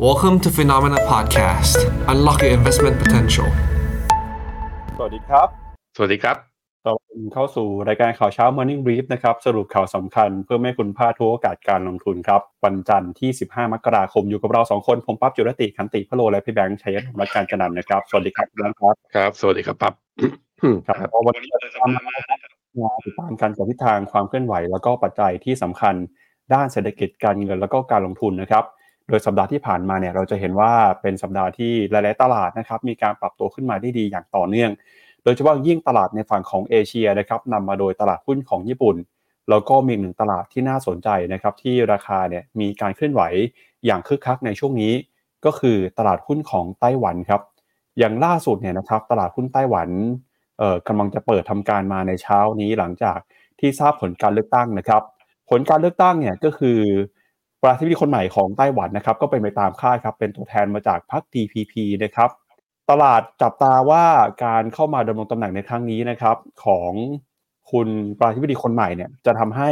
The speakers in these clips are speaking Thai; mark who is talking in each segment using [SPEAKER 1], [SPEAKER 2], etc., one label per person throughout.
[SPEAKER 1] Welcome to Phenomena Podcast. Unlock your investment potential.
[SPEAKER 2] สวัสดีครับ
[SPEAKER 3] สวัสดีครับ
[SPEAKER 2] ต้อนรับเข้าสู่รายการข่าวเช้า Morning Brief นะครับ สรุปข่าวสำคัญเพื่อไม่ให้คุณพลาดทุกโอกาสการลงทุนครับ วันจันทร์ที่ 15 มกราคมอยู่กับเรา 2 คน ผมปั๊บจุรติคันติพะโล และพี่แบงค์ชัยนนท์รักการจันนันท์นะครับ สวัสดีครับพี่แบงค์ครับ
[SPEAKER 3] ครับ สวัสดีครับปั๊บ
[SPEAKER 2] ครับวันนี้เราจะมาติดตามกันกับทิศทางความเคลื่อนไหว แล้วก็ปัจจัยที่สำคัญ ด้านเศรษฐกิจการเงินแล้วก็การลงทุนนะครับ โดยสัปดาห์ที่ผ่านมาเนี่ยเราจะเห็นว่าเป็นสัปดาห์ที่หลาย ๆ ตลาดนะครับมีการปรับตัวขึ้นมาได้ดีอย่างต่อเนื่อง โดยเฉพาะยิ่งตลาดในฝั่งของเอเชียนะครับนำมาโดยตลาดหุ้นของญี่ปุ่น แล้วก็มีหนึ่งตลาดที่น่าสนใจนะครับที่ราคาเนี่ยมีการเคลื่อนไหวอย่างคึกคักในช่วงนี้ ก็คือตลาดหุ้นของไต้หวันครับ อย่างล่าสุดเนี่ยนะครับตลาดหุ้นไต้หวันเอ่อกำลังจะเปิดทำการมาในเช้านี้หลังจากที่ทราบผลการเลือกตั้งนะครับ ผลการเลือกตั้งเนี่ยก็คือ ประธานาธิบดีคนใหม่ของไต้หวันนะครับก็เป็นไปตามคาดครับเป็นตัวแทนมาจากพรรค DPP นะครับตลาดจับตาว่าการเข้ามาดำรงตำแหน่งในครั้งนี้นะครับของคุณประธานาธิบดีคนใหม่เนี่ยจะทำให้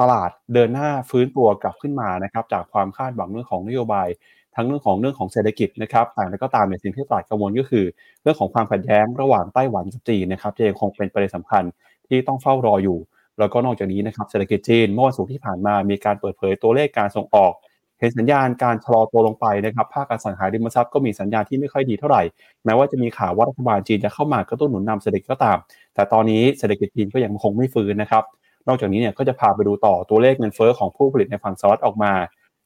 [SPEAKER 2] ตลาดเดินหน้าฟื้นตัวกลับขึ้นมานะครับจากความคาดหวังเรื่องของนโยบาย ทั้งเรื่องของเรื่องของเศรษฐกิจนะครับแต่แล้วก็ตามในสิ่งที่ตลาดกังวลก็คือ เรื่องของความขัดแย้งระหว่างไต้หวันกับจีนนะครับจะยังคงเป็นประเด็นสำคัญที่ต้องเฝ้ารออยู่ แล้วก็นอกจากนี้นะครับเศรษฐกิจจีนเมื่อวันศุกร์ที่ผ่านมามีการเปิดเผยตัวเลขการส่งออก เห็นสัญญาณการชะลอตัวลงไปนะครับภาคอสังหาริมทรัพย์ก็มีสัญญาณที่ไม่ค่อยดีเท่าไหร่แม้ว่าจะมีข่าวว่ารัฐบาลจีนจะเข้ามากระตุ้นหนุนนำเศรษฐกิจก็ตาม แต่ตอนนี้เศรษฐกิจจีนก็ยังคงไม่ฟื้นนะครับนอกจากนี้เนี่ยก็จะพาไปดูต่อตัวเลขเงินเฟ้อของผู้ผลิตในฝั่งสหรัฐออกมา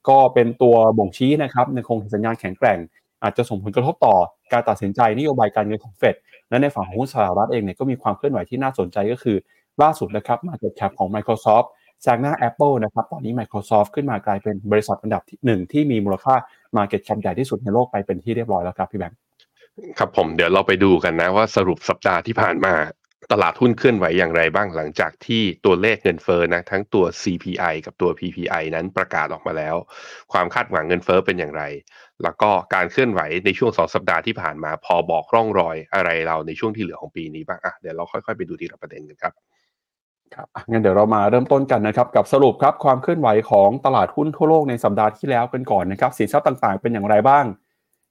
[SPEAKER 2] ก็เป็นตัวบ่งชี้นะครับในคงเห็นสัญญาณแข็งแกร่ง อาจจะส่งผลกระทบต่อการตัดสินใจนโยบายการเงินของเฟดและในฝั่งของหุ้นสหรัฐเองเนี่ยก็มีความเคลื่อนไหวที่น่าสนใจก็คือ ล่าสุดนะครับ Market Cap ของ Microsoft แซงหน้า Apple นะครับ ตอนนี้ Microsoft ขึ้นมากลายเป็นบริษัทอันดับที่หนึ่งที่มีมูลค่า Market Cap ใหญ่ที่สุดในโลกไปเป็นที่เรียบร้อยแล้วครับพี่แบงค์
[SPEAKER 3] ครับผมเดี๋ยวเราไปดูกันนะว่าสรุปสัปดาห์ที่ผ่านมา ตลาดหุ้นเคลื่อนไหวอย่างไรบ้างหลังจากที่ตัวเลขเงินเฟ้อนะทั้งตัว CPI กับตัว PPI นั้นประกาศออกมาแล้ว ความคาดหวังเงินเฟ้อเป็นอย่างไร แล้วก็การเคลื่อนไหวในช่วงสองสัปดาห์ที่ผ่านมาพอบอกร่องรอยอะไรเราในช่วงที่เหลือของปีนี้บ้างอะเดี๋ยวเราค่อยๆไปดูทีละประเด็นกันครับ
[SPEAKER 2] ครับอะงั้นเดี๋ยวเรามาเริ่มต้นกันนะครับกับสรุปครับความเคลื่อนไหวของตลาดหุ้นทั่วโลกในสัปดาห์ที่แล้วกันก่อนนะครับสินทรัพย์ต่างๆ เป็นอย่างไรบ้าง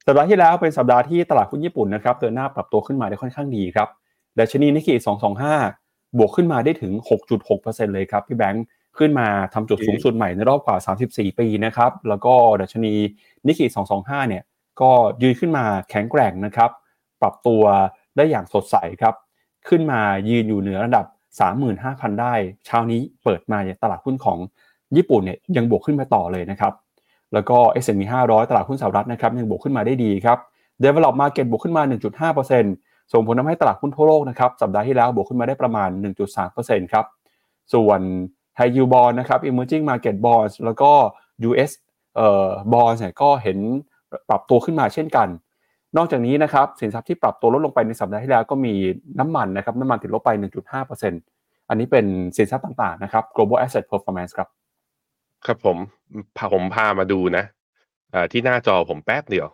[SPEAKER 2] สัปดาห์ที่แล้วเป็นสัปดาห์ที่ตลาดหุ้นญี่ปุ่นนะครับเดินหน้าปรับตัวขึ้นมาได้ค่อนข้างดีครับดัชนีนิกเกิ225 บวกขึ้นมาได้ถึง 6.6%เลยครับพี่แบงค์ขึ้นมาทำจุดสูงสุดใหม่ในรอบกว่า 34 ปีนะครับแล้วก็ดัชนีนิกเกิ225 เนี่ยก็ยืนขึ้นมาแข็งแกร่งนะครับปรับตัวได้อย่างสดใสครับขึ้นมายืนอยู่เหนือระดับ 35,000 ได้ เช้านี้เปิดมาตลาดหุ้นของญี่ปุ่นเนี่ยยังบวกขึ้นมาต่อเลยนะครับ แล้วก็ S&P 500 ตลาดหุ้นสหรัฐนะครับยังบวกขึ้นมาได้ดีครับ Develop Market บวกขึ้นมา 1.5%ส่งผลทำให้ตลาดหุ้นทั่วโลกนะครับสัปดาห์ที่แล้วบวกขึ้นมาได้ประมาณ 1.3%ครับ ส่วน High Yield Bond นะครับ Emerging Market Bonds แล้วก็ US เอ่อ Bonds เนี่ยก็เห็นปรับตัวขึ้นมาเช่นกัน นอกจากนี้นะครับสินทรัพย์ที่ปรับตัวลดลงไปในสัปดาห์ที่แล้วก็มีน้ำมันนะครับน้ำมันติดลบไป 1.5%อันนี้เป็นสินทรัพย์ต่างๆนะครับ global asset performance ครับ
[SPEAKER 3] ครับผมพาผมพามาดูนะที่หน้าจอผมแป๊บเดียว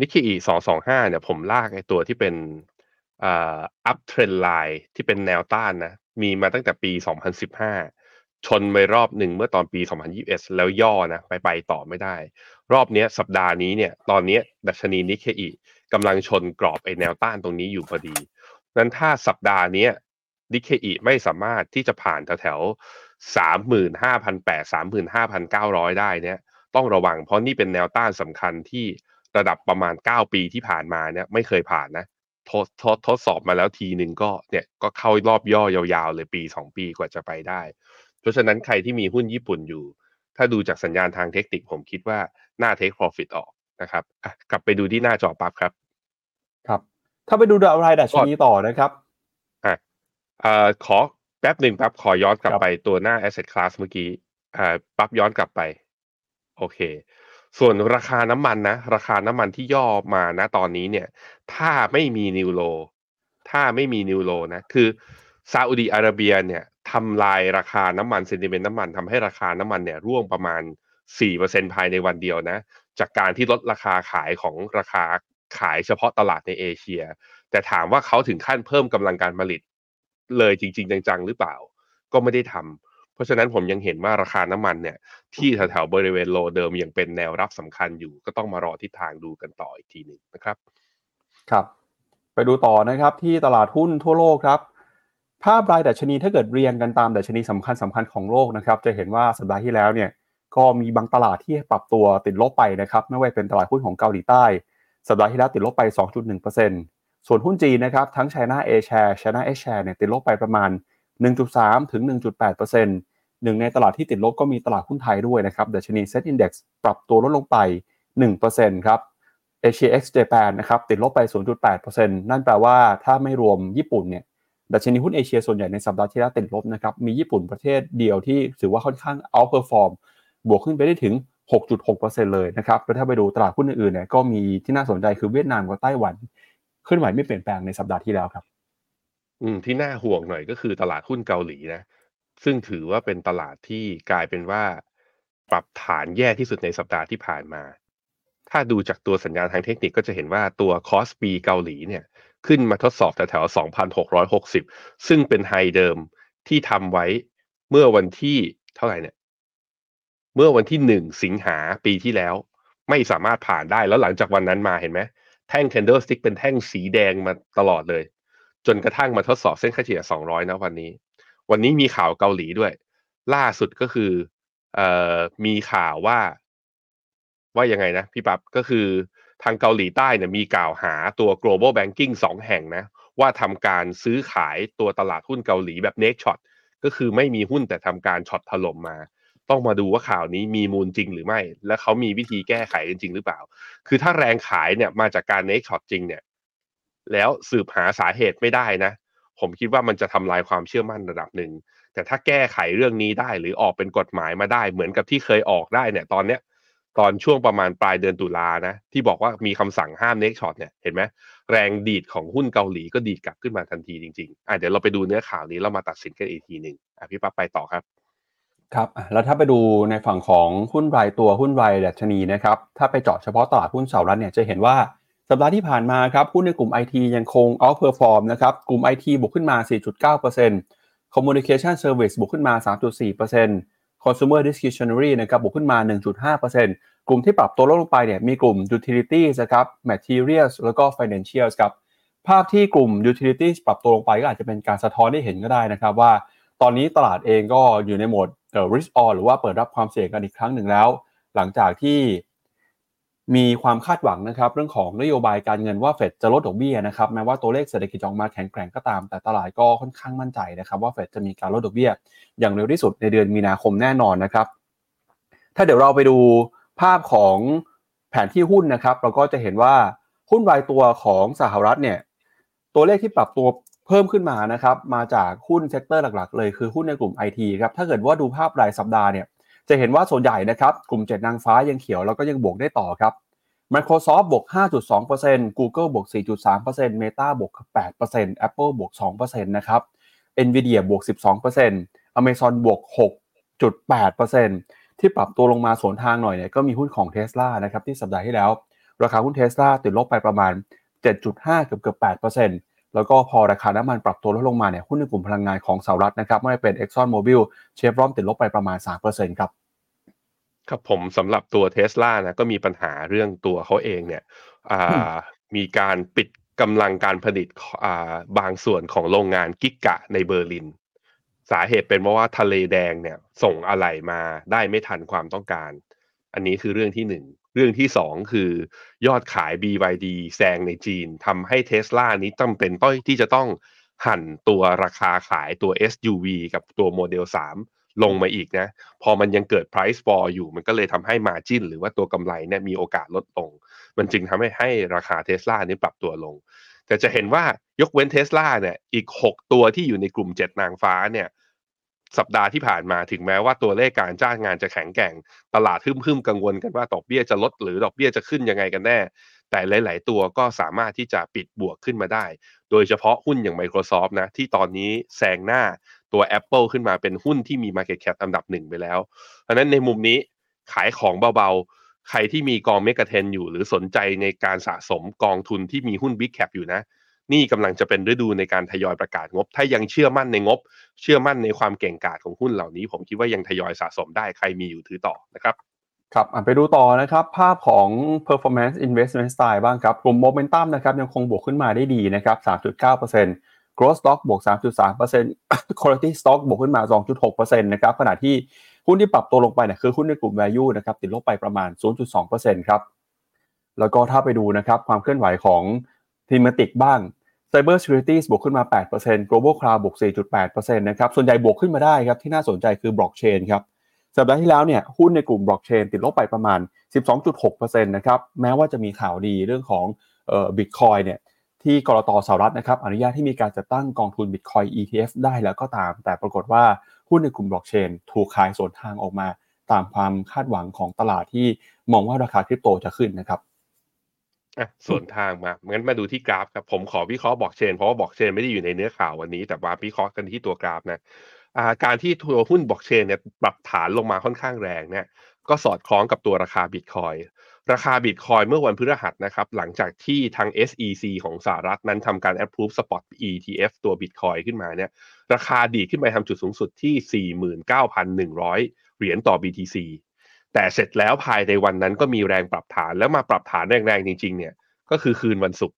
[SPEAKER 3] นิกเกิสองสองห้าเนี่ยผมลากไอ้ตัวที่เป็นอ่า up trend line ที่เป็นแนวต้านนะ มีมาตั้งแต่ปี 2015 ชนไปรอบหนึ่งเมื่อตอนปี 2021 แล้วย่อนะไปไปต่อไม่ได้ รอบนี้สัปดาห์นี้เนี่ยตอนนี้ดัชนีนิกเกิกำลังชนกรอบไอแนวต้านตรงนี้อยู่พอดีนั้นถ้าสัปดาห์นี้นิกเกิไม่สามารถที่จะผ่านแถวสามหมื่นห้าพันแปดสามหมื่นห้าพันเก้าร้อยได้เนี่ยต้องระวังเพราะนี่เป็นแนวต้านสำคัญที่ระดับประมาณ 9 ปีที่ผ่านมาเนี่ยไม่เคยผ่านนะทดทดทดสอบมาแล้วทีหนึ่งก็เนี่ยก็เข้ารอบย่อยาวๆเลยปี 2 ปีกว่าจะไปได้ เพราะฉะนั้นใครที่มีหุ้นญี่ปุ่นอยู่ ถ้าดูจากสัญญาณทางเทคนิคผมคิดว่าน่า take profit ออกนะครับอะกลับไปดูที่หน้าจอปั๊บครับ
[SPEAKER 2] ครับ ถ้าไปดูดาวไลน์ดัชนีต่อนะครับ
[SPEAKER 3] อะเอ่อขอแป๊บหนึ่งปั๊บขอย้อนกลับ
[SPEAKER 2] ครับ
[SPEAKER 3] ไปตัวหน้า asset class เมื่อกี้อ่าปั๊บย้อนกลับไป โอเค ส่วนราคาน้ำมันนะ ราคาน้ำมันที่ย่อมานะตอนนี้เนี่ย ถ้าไม่มีนิวโล ถ้าไม่มีนิวโลนะ คือซาอุดีอาระเบียเนี่ย ทำลายราคาน้ำมันเซนติเมนต์น้ำมันทำให้ราคาน้ำมันเนี่ยร่วงประมาณ 4%ภายในวันเดียวนะ จากการที่ลดราคาขายของราคาขายเฉพาะตลาดในเอเชีย แต่ถามว่าเขาถึงขั้นเพิ่มกำลังการผลิต เลยจริง ๆ จังๆ หรือเปล่า ก็ไม่ได้ทำเพราะฉะนั้นผมยังเห็นว่าราคาน้ำมันเนี่ย ที่แถวๆบริเวณโลเดิมยังเป็นแนวรับสำคัญอยู่ ก็ต้องมารอทิศทางดูกันต่ออีกทีหนึ่งนะครับ
[SPEAKER 2] ครับ ไปดูต่อนะครับที่ตลาดหุ้นทั่วโลกครับ ภาพรายดัชนีถ้าเกิดเรียงกันตามดัชนีสำคัญสำคัญของโลกนะครับ จะเห็นว่าสัปดาห์ที่แล้วเนี่ยก็มีบางตลาดที่ปรับตัวติดลบไปนะครับไม่ว่าเป็นตลาดหุ้นของเกาหลีใต้ สัปดาห์ที่แล้วติดลบไป 2.1%ส่วนหุ้นจีนนะครับทั้ง China A share China H share เนี่ยติดลบไปประมาณ 1.3 ถึง 1.8%หนึ่งในตลาดที่ติดลบก็มีตลาดหุ้นไทยด้วยนะครับดัชนี Set Index ปรับตัวลดลงไป 1%ครับ Asia X Japan นะครับติดลบไป 0.8%นั่นแปลว่าถ้าไม่รวมญี่ปุ่นเนี่ย ดัชนีหุ้นเอเชียส่วนใหญ่ในสัปดาห์ที่แล้วติดลบนะครับ มีญี่ปุ่นประเทศเดียวที่ถือว่าค่อนข้าง outperform บวกขึ้นไปได้ถึง 6.6%เลยนะครับแล้วถ้าไปดูตลาดหุ้นอื่นๆเนี่ยก็มีที่น่าสนใจคือเวียดนามกับไต้หวันขึ้นไหวไม่เปลี่ยนแปลงในสัปดาห์ที่แล้วครับ
[SPEAKER 3] อืมที่น่าห่วงหน่อยก็คือตลาดหุ้นเกาหลีนะ ซึ่งถือว่าเป็นตลาดที่กลายเป็นว่า ปรับฐานแย่ที่สุดในสัปดาห์ที่ผ่านมา ถ้าดูจากตัวสัญญาณทางเทคนิคก็จะเห็นว่าตัวคอสปีเกาหลีเนี่ย ขึ้นมาทดสอบแถวๆ2,660 ซึ่งเป็นไฮเดิมที่ทำไว้เมื่อวันที่เท่าไหร่เนี่ย เมื่อวันที่หนึ่งสิงหาปีที่แล้ว ไม่สามารถผ่านได้แล้วหลังจากวันนั้นมาเห็นไหมแท่ง candlestick เป็นแท่งสีแดงมาตลอดเลย จนกระทั่งมาทดสอบเส้นค่าเฉลี่ย 200 นะวันนี้ วันนี้มีข่าวเกาหลีด้วย ล่าสุดก็คือเอ่อมีข่าวว่า ว่ายังไงนะ พี่ปับ๊บก็คือ ทางเกาหลีใต้เนี่ยมีกล่าวหาตัว global banking สองแห่งนะ ว่าทำการซื้อขายตัวตลาดหุ้นเกาหลีแบบ neck shot ก็คือไม่มีหุ้นแต่ทำการช็อตถล่มมา ต้องมาดูว่าข่าวนี้มีมูลจริงหรือไม่ และเขามีวิธีแก้ไขกันจริงหรือเปล่า คือถ้าแรงขายเนี่ยมาจากการ neck shot จริงเนี่ยแล้วสืบหาสาเหตุไม่ได้นะ ผมคิดว่ามันจะทำลายความเชื่อมั่นระดับหนึ่งแต่ถ้าแก้ไขเรื่องนี้ได้หรือออกเป็นกฎหมายมาได้ เหมือนกับที่เคยออกได้เนี่ยตอนเนี้ย ตอนช่วงประมาณปลายเดือนตุลานะ ที่บอกว่ามีคำสั่งห้ามเน็กช็อตเนี่ยเห็นไหมแรงดีดของหุ้นเกาหลีก็ดีดกลับขึ้นมาทันทีจริงๆอะเดี๋ยวเราไปดูเนื้อข่าวนี้แล้วมาตัดสินกันอีกทีหนึ่งอะพี่ปั๊บไปต่อครับ
[SPEAKER 2] ครับ แล้วถ้าไปดูในฝั่งของหุ้นรายตัวหุ้นรายดัชนีนะครับ ถ้าไปเจาะเฉพาะตลาดหุ้นสหรัฐเนี่ยจะเห็นว่าสัปดาห์ที่ผ่านมาครับหุ้นในกลุ่ม IT ยังคง outperform นะครับกลุ่ม IT บวกขึ้นมา 4.9% communication service บวกขึ้นมา 3.4% consumer discretionary นะครับบวกขึ้นมา 1.5%กลุ่มที่ปรับตัวลดลงไปเนี่ยมีกลุ่ม utilities นะครับ materials แล้วก็ financials ครับภาพที่กลุ่ม utilities ปรับตัวลงไปก็อาจจะเป็นการสะท้อนที่เห็นก็ได้นะครับว่า ตอนนี้ตลาดเองก็อยู่ในโหมด risk on หรือว่าเปิดรับความเสี่ยงกันอีกครั้งหนึ่งแล้ว หลังจากที่ มีความคาดหวังนะครับเรื่องของนโยบายการเงินว่าเฟดจะลดดอกเบี้ยนะครับแม้ว่าตัวเลขเศรษฐกิจออกมาแข็งแกร่งก็ตาม แต่ตลาดก็ค่อนข้างมั่นใจนะครับว่าเฟดจะมีการลดดอกเบี้ย อย่างเร็วที่สุดในเดือนมีนาคมแน่นอนนะครับ ถ้าเดี๋ยวเราไปดูภาพของแผนที่หุ้นนะครับ เราก็จะเห็นว่าหุ้นรายตัวของสหรัฐเนี่ยตัวเลขที่ปรับตัวเพิ่มขึ้นมานะครับมาจากหุ้น sector หลักๆ เลยคือหุ้นในกลุ่ม IT ครับถ้าเกิดว่าดูภาพรายสัปดาห์เนี่ย จะเห็นว่าส่วนใหญ่นะครับกลุ่ม 7 นางฟ้ายังเขียวแล้วก็ยังบวกได้ต่อครับ Microsoft บวก 5.2% Google บวก 4.3% Meta บวก 8% Apple บวก 2%นะครับ Nvidia บวก 12% Amazon บวก 6.8%ที่ปรับตัวลงมาสวนทางหน่อยเนี่ยก็มีหุ้นของ Tesla นะครับที่สัปดาห์ที่แล้ว ราคาหุ้น Tesla ติดลบไปประมาณ 7.5 เกือบเกือบ8% แล้วก็พอราคาน้ำมันปรับตัวลดลงมาเนี่ยหุ้นในกลุ่มพลังงานของสหรัฐนะครับไม่ว่าจะเป็น Exxon Mobil Chevron ติดลบไปประมาณ 3%ครับ
[SPEAKER 3] ครับผมสำหรับตัวเทสลานะก็มีปัญหาเรื่องตัวเขาเองเนี่ยอ่ามีการปิดกำลังการผลิตอ่าบางส่วนของโรงงานกิกกะในเบอร์ลิน สาเหตุเป็นเพราะว่าทะเลแดงเนี่ยส่งอะไหล่มาได้ไม่ทันความต้องการ อันนี้คือเรื่องที่หนึ่ง เรื่องที่สองคือยอดขาย BYD แซงในจีนทำให้เทสลานี้จำเป็นต้องที่จะต้องหั่นตัวราคาขายตัว SUV กับตัวโมเดล 3 ลงมาอีกนะ พอมันยังเกิด price war อยู่ มันก็เลยทำให้ margin หรือว่าตัวกำไรเนี่ยมีโอกาสลดลง มันจึงทำให้ให้ราคาเทสลานี้ปรับตัวลง แต่จะเห็นว่ายกเว้นเทสลาเนี่ยอีก 6 ตัวที่อยู่ในกลุ่ม 7 นางฟ้าเนี่ย สัปดาห์ที่ผ่านมาถึงแม้ว่าตัวเลขการจ้างงานจะแข็งแกร่ง ตลาดฮึ่มๆกังวลกันว่าดอกเบี้ยจะลดหรือดอกเบี้ยจะขึ้นยังไงกันแน่ แต่หลาย ๆ ตัวก็สามารถที่จะปิดบวกขึ้นมาได้ โดยเฉพาะหุ้นอย่าง Microsoft นะ ที่ตอนนี้แซงหน้าตัว Apple ขึ้นมาเป็นหุ้นที่มี Market Cap อันดับหนึ่งไปแล้ว เพราะฉะนั้นในมุมนี้ขายของเบา ๆ ใครที่มีกองเมกะเทนอยู่ หรือสนใจในการสะสมกองทุนที่มีหุ้น Big Cap อยู่นะ นี่กำลังจะเป็นฤดูในการทยอยประกาศงบ ถ้ายังเชื่อมั่นในงบ เชื่อมั่นในความเก่งกาจของหุ้นเหล่านี้ ผมคิดว่ายังทยอยสะสมได้ใครมีอยู่ถือต่อนะครับ
[SPEAKER 2] ครับไปดูต่อนะครับภาพของ performance investment style บ้างครับ กลุ่ม momentum นะครับยังคงบวกขึ้นมาได้ดีนะครับ 3.9% growth stock บวก 3.3% quality stock บวกขึ้นมา 2.6%นะครับขณะที่หุ้นที่ปรับตัวลงไปเนี่ยคือหุ้นในกลุ่ม value นะครับติดลบไปประมาณ 0.2%ครับแล้วก็ถ้าไปดูนะครับความเคลื่อนไหวของ thematic บ้าง cyber security บวกขึ้นมา 8% global cloud บวก 4.8%นะครับ ส่วนใหญ่บวกขึ้นมาได้ครับ ที่น่าสนใจคือ blockchain ครับ สัปดาห์ที่แล้วเนี่ยหุ้นในกลุ่มบล็อกเชนติดลบไปประมาณ 12.6%นะครับ แม้ว่าจะมีข่าวดีเรื่องของเอ่อบิตคอยเนี่ยที่กรตสหรัฐนะครับอนุญาตให้มีการจัดตั้งกองทุนบิตคอย ETF ได้แล้วก็ตาม แต่ปรากฏว่าหุ้นในกลุ่มบล็อกเชนถูกขายสวนทางออกมา ตามความคาดหวังของตลาดที่มองว่าราคาคริปโตจะขึ้นนะครับ
[SPEAKER 3] อะส่วนทางมางั้นมาดูที่กราฟครับ ผมขอวิเคราะห์บอกเชน เพราะว่าบอกเชนไม่ได้อยู่ในเนื้อข่าววันนี้ แต่ว่าวิเคราะห์กันที่ตัวกราฟนะอ่าการที่ตัวหุ้นบอกเชนเนี่ยปรับฐานลงมาค่อนข้างแรงเนี่ยก็สอดคล้องกับตัวราคาบิตคอยราคาบิตคอยเมื่อวันพฤหัสนะครับ หลังจากที่ทาง SEC ของสหรัฐนั้นทำการ approve spot ETF ตัวบิตคอยขึ้นมาเนี่ยราคาดีขึ้นไปทำจุดสูงสุดที่ 49,100 เหรียญต่อ BTC แต่เสร็จแล้วภายในวันนั้นก็มีแรงปรับฐานแล้วมาปรับฐานแรงๆจริง ๆ เนี่ย ก็คือคืนวันศุกร์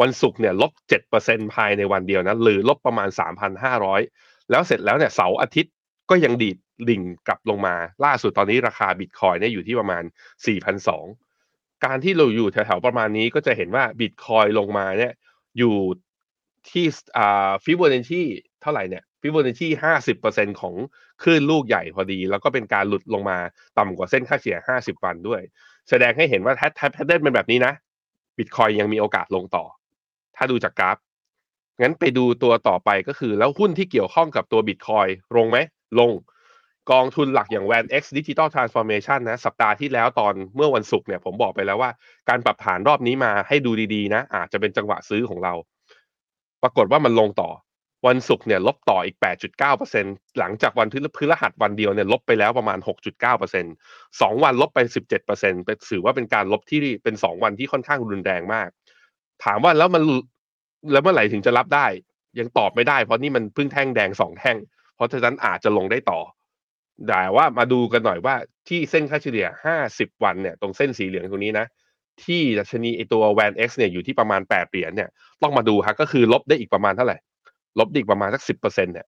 [SPEAKER 3] วันศุกร์เนี่ยลบ7%ภายในวันเดียวนะหรือลบประมาณ3,500แล้วเสร็จแล้วเนี่ยเสาร์อาทิตย์ก็ยังดีดดิ่งกลับลงมา ล่าสุดตอนนี้ราคาบิตคอยเนี่ยอยู่ที่ประมาณ4,200การที่เราอยู่แถวๆประมาณนี้ก็จะเห็นว่าบิตคอยลงมาเนี่ยอยู่ที่อ่าฟิโบนัชชีเท่าไหร่เนี่ย ฟิโบนัชชีห้าสิบเปอร์เซ็นของคลื่นลูกใหญ่พอดี แล้วก็เป็นการหลุดลงมาต่ำกว่าเส้นค่าเฉลี่ยห้าสิบวันด้วย แสดงให้เห็นว่าแท pattern เป็นแบบนี้นะบิตคอยน์ยังมีโอกาสลงต่อ ถ้าดูจากกราฟ งั้นไปดูตัวต่อไปก็คือ แล้วหุ้นที่เกี่ยวข้องกับตัวบิตคอยน์ลงไหม ลง กองทุนหลักอย่าง VanEck Digital Transformation นะ สัปดาห์ที่แล้วตอนเมื่อวันศุกร์เนี่ยผมบอกไปแล้วว่า การปรับฐานรอบนี้มาให้ดูดีๆ นะ อาจจะเป็นจังหวะซื้อของเรา ปรากฏว่ามันลงต่อ วันศุกร์เนี่ยลบต่ออีก 8.9%หลังจากวันพฤหัสวันเดียวเนี่ยลบไปแล้วประมาณ 6.9%สองวันลบไป 17%เป็นถือว่าเป็นการลบที่เป็นสองวันที่ค่อนข้างรุนแรงมาก ถามว่าแล้วมันแล้วเมื่อไหร่ถึงจะรับได้ ยังตอบไม่ได้ เพราะนี่มันเพิ่งแท่งแดงสองแท่ง เพราะฉะนั้นอาจจะลงได้ต่อแต่ว่ามาดูกันหน่อยว่าที่เส้นค่าเฉลี่ย 50 วันเนี่ยตรงเส้นสีเหลืองตรงนี้นะที่ดัชนีไอตัว Van X เนี่ยอยู่ที่ประมาณ8เหรียญเนี่ยต้องมาดูฮะก็คือลบได้อีกประมาณเท่าไหร่ ลบด้อีกประมาณสัก10%เปอร์เซ็นเนี่ย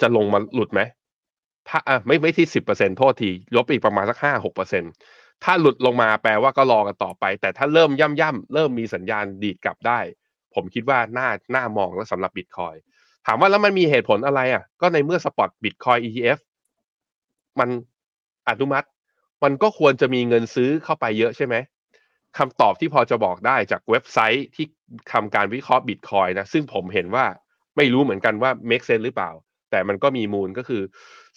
[SPEAKER 3] จะลงมาหลุดไหม ถ้าอะไม่ไม่ที่10%โทษที ลบไปอีกประมาณสัก5-6%ถ้าหลุดลงมาแปลว่าก็รอกันต่อไป แต่ถ้าเริ่มย่ำย่ำเริ่มมีสัญญาณดีดกลับได้ ผมคิดว่าน่าน่ามองแล้วสำหรับบิตคอยถามว่าแล้วมันมีเหตุผลอะไรอะ ก็ในเมื่อสปอตบิตคอย ETF มันอนุมัติ มันก็ควรจะมีเงินซื้อเข้าไปเยอะใช่ไหมคำตอบที่พอจะบอกได้จากเว็บไซต์ที่ทำการวิเคราะห์บิตคอยนะ ซึ่งผมเห็นว่า ไม่รู้เหมือนกันว่า make sense หรือเปล่า แต่มันก็มีมูลก็คือ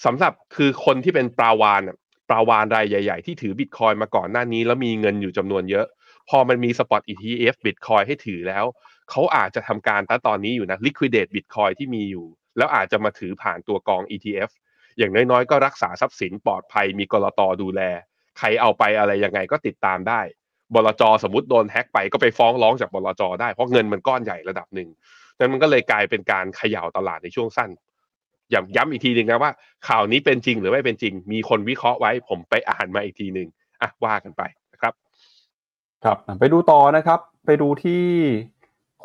[SPEAKER 3] สำหรับคือคนที่เป็นปลาวานปลาวานรายใหญ่ ๆ ที่ถือบิตคอยมาก่อนหน้านี้ แล้วมีเงินอยู่จำนวนเยอะ พอมันมีสปอต ETF บิตคอยให้ถือแล้ว เขาอาจจะทำการตอนนี้อยู่นะ liquidate บิตคอยที่มีอยู่ แล้วอาจจะมาถือผ่านตัวกอง ETF อย่างน้อยๆ ก็รักษาทรัพย์สินปลอดภัยมีกรตดูแล ใครเอาไปอะไรยังไงก็ติดตามได้บลจสมมติโดนแฮ็กไปก็ไปฟ้องร้องจากบลจได้เพราะเงินมันก้อนใหญ่ระดับหนึ่ง นั้นมันก็เลยกลายเป็นการเขย่าตลาดในช่วงสั้นย้ำย้ำอีกทีหนึ่งนะว่า ข่าวนี้เป็นจริงหรือไม่เป็นจริง มีคนวิเคราะห์ไว้ ผมไปอ่านมาอีกทีหนึ่งอะว่ากันไปนะครับ
[SPEAKER 2] ครับไปดูต่อนะครับ ไปดูที่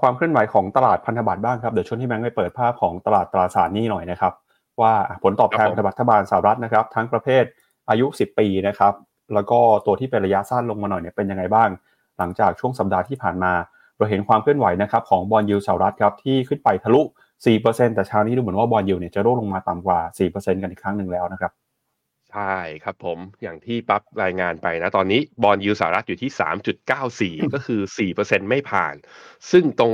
[SPEAKER 2] ความเคลื่อนไหวของตลาดพันธบัตรบ้างครับเดี๋ยวชวนพี่แบงค์ไปเปิดภาพของตลาดตราสารหนี้หน่อยนะครับ ว่าผลตอบแทนพันธบัตรรัฐบาลสหรัฐนะครับ ทั้งประเภทอายุ 10 ปีนะครับ แล้วก็ตัวที่เป็นระยะสั้นลงมาหน่อยเนี่ยเป็นยังไงบ้าง หลังจากช่วงสัปดาห์ที่ผ่านมา เราเห็นความเคลื่อนไหวนะครับของ bond yield สหรัฐครับที่ขึ้นไปทะลุ 4%แต่เช้านี้ดูเหมือนว่า bond yield เนี่ยจะร่วงลงมาต่ำกว่า 4%กันอีกครั้งหนึ่งแล้วนะครับ
[SPEAKER 3] ใช่ครับผมอย่างที่ปั๊บรายงานไปนะตอนนี้ bond yield สหรัฐอยู่ที่ 3.94 ก็คือ 4%ไม่ผ่าน ซึ่งตรง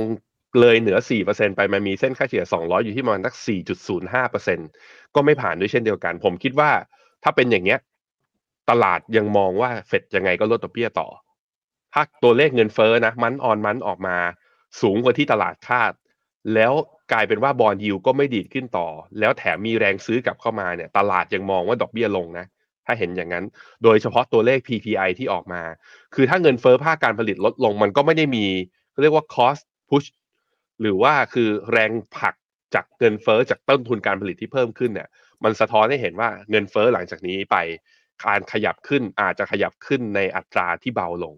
[SPEAKER 3] เลยเหนือ 4%ไปมันมีเส้นค่าเฉลี่ย 200 อยู่ที่ประมาณสัก 4.05%ก็ไม่ผ่านด้วยเช่นเดียวกัน ผมคิดว่าถ้าเป็นอย่างเงี้ย ตลาดยังมองว่าเฟดยังไงก็ลดดอกเบี้ยต่อ ถ้าตัวเลขเงินเฟ้อนะมันออนมันออกมาสูงกว่าที่ตลาดคาด แล้วกลายเป็นว่าบอลยิวก็ไม่ดีดขึ้นต่อ แล้วแถมมีแรงซื้อกลับเข้ามาเนี่ย ตลาดยังมองว่าดอกเบี้ยลงนะ ถ้าเห็นอย่างนั้น โดยเฉพาะตัวเลข PPI ที่ออกมา คือถ้าเงินเฟ้อภาคการผลิตลดลง มันก็ไม่ได้มีเรียกว่า cost push หรือว่าคือแรงผลักจากเงินเฟ้อจากต้นทุนการผลิตที่เพิ่มขึ้นเนี่ย มันสะท้อนให้เห็นว่าเงินเฟ้อหลังจากนี้ไปการขยับขึ้นอาจจะขยับขึ้นในอัตราที่เบาลง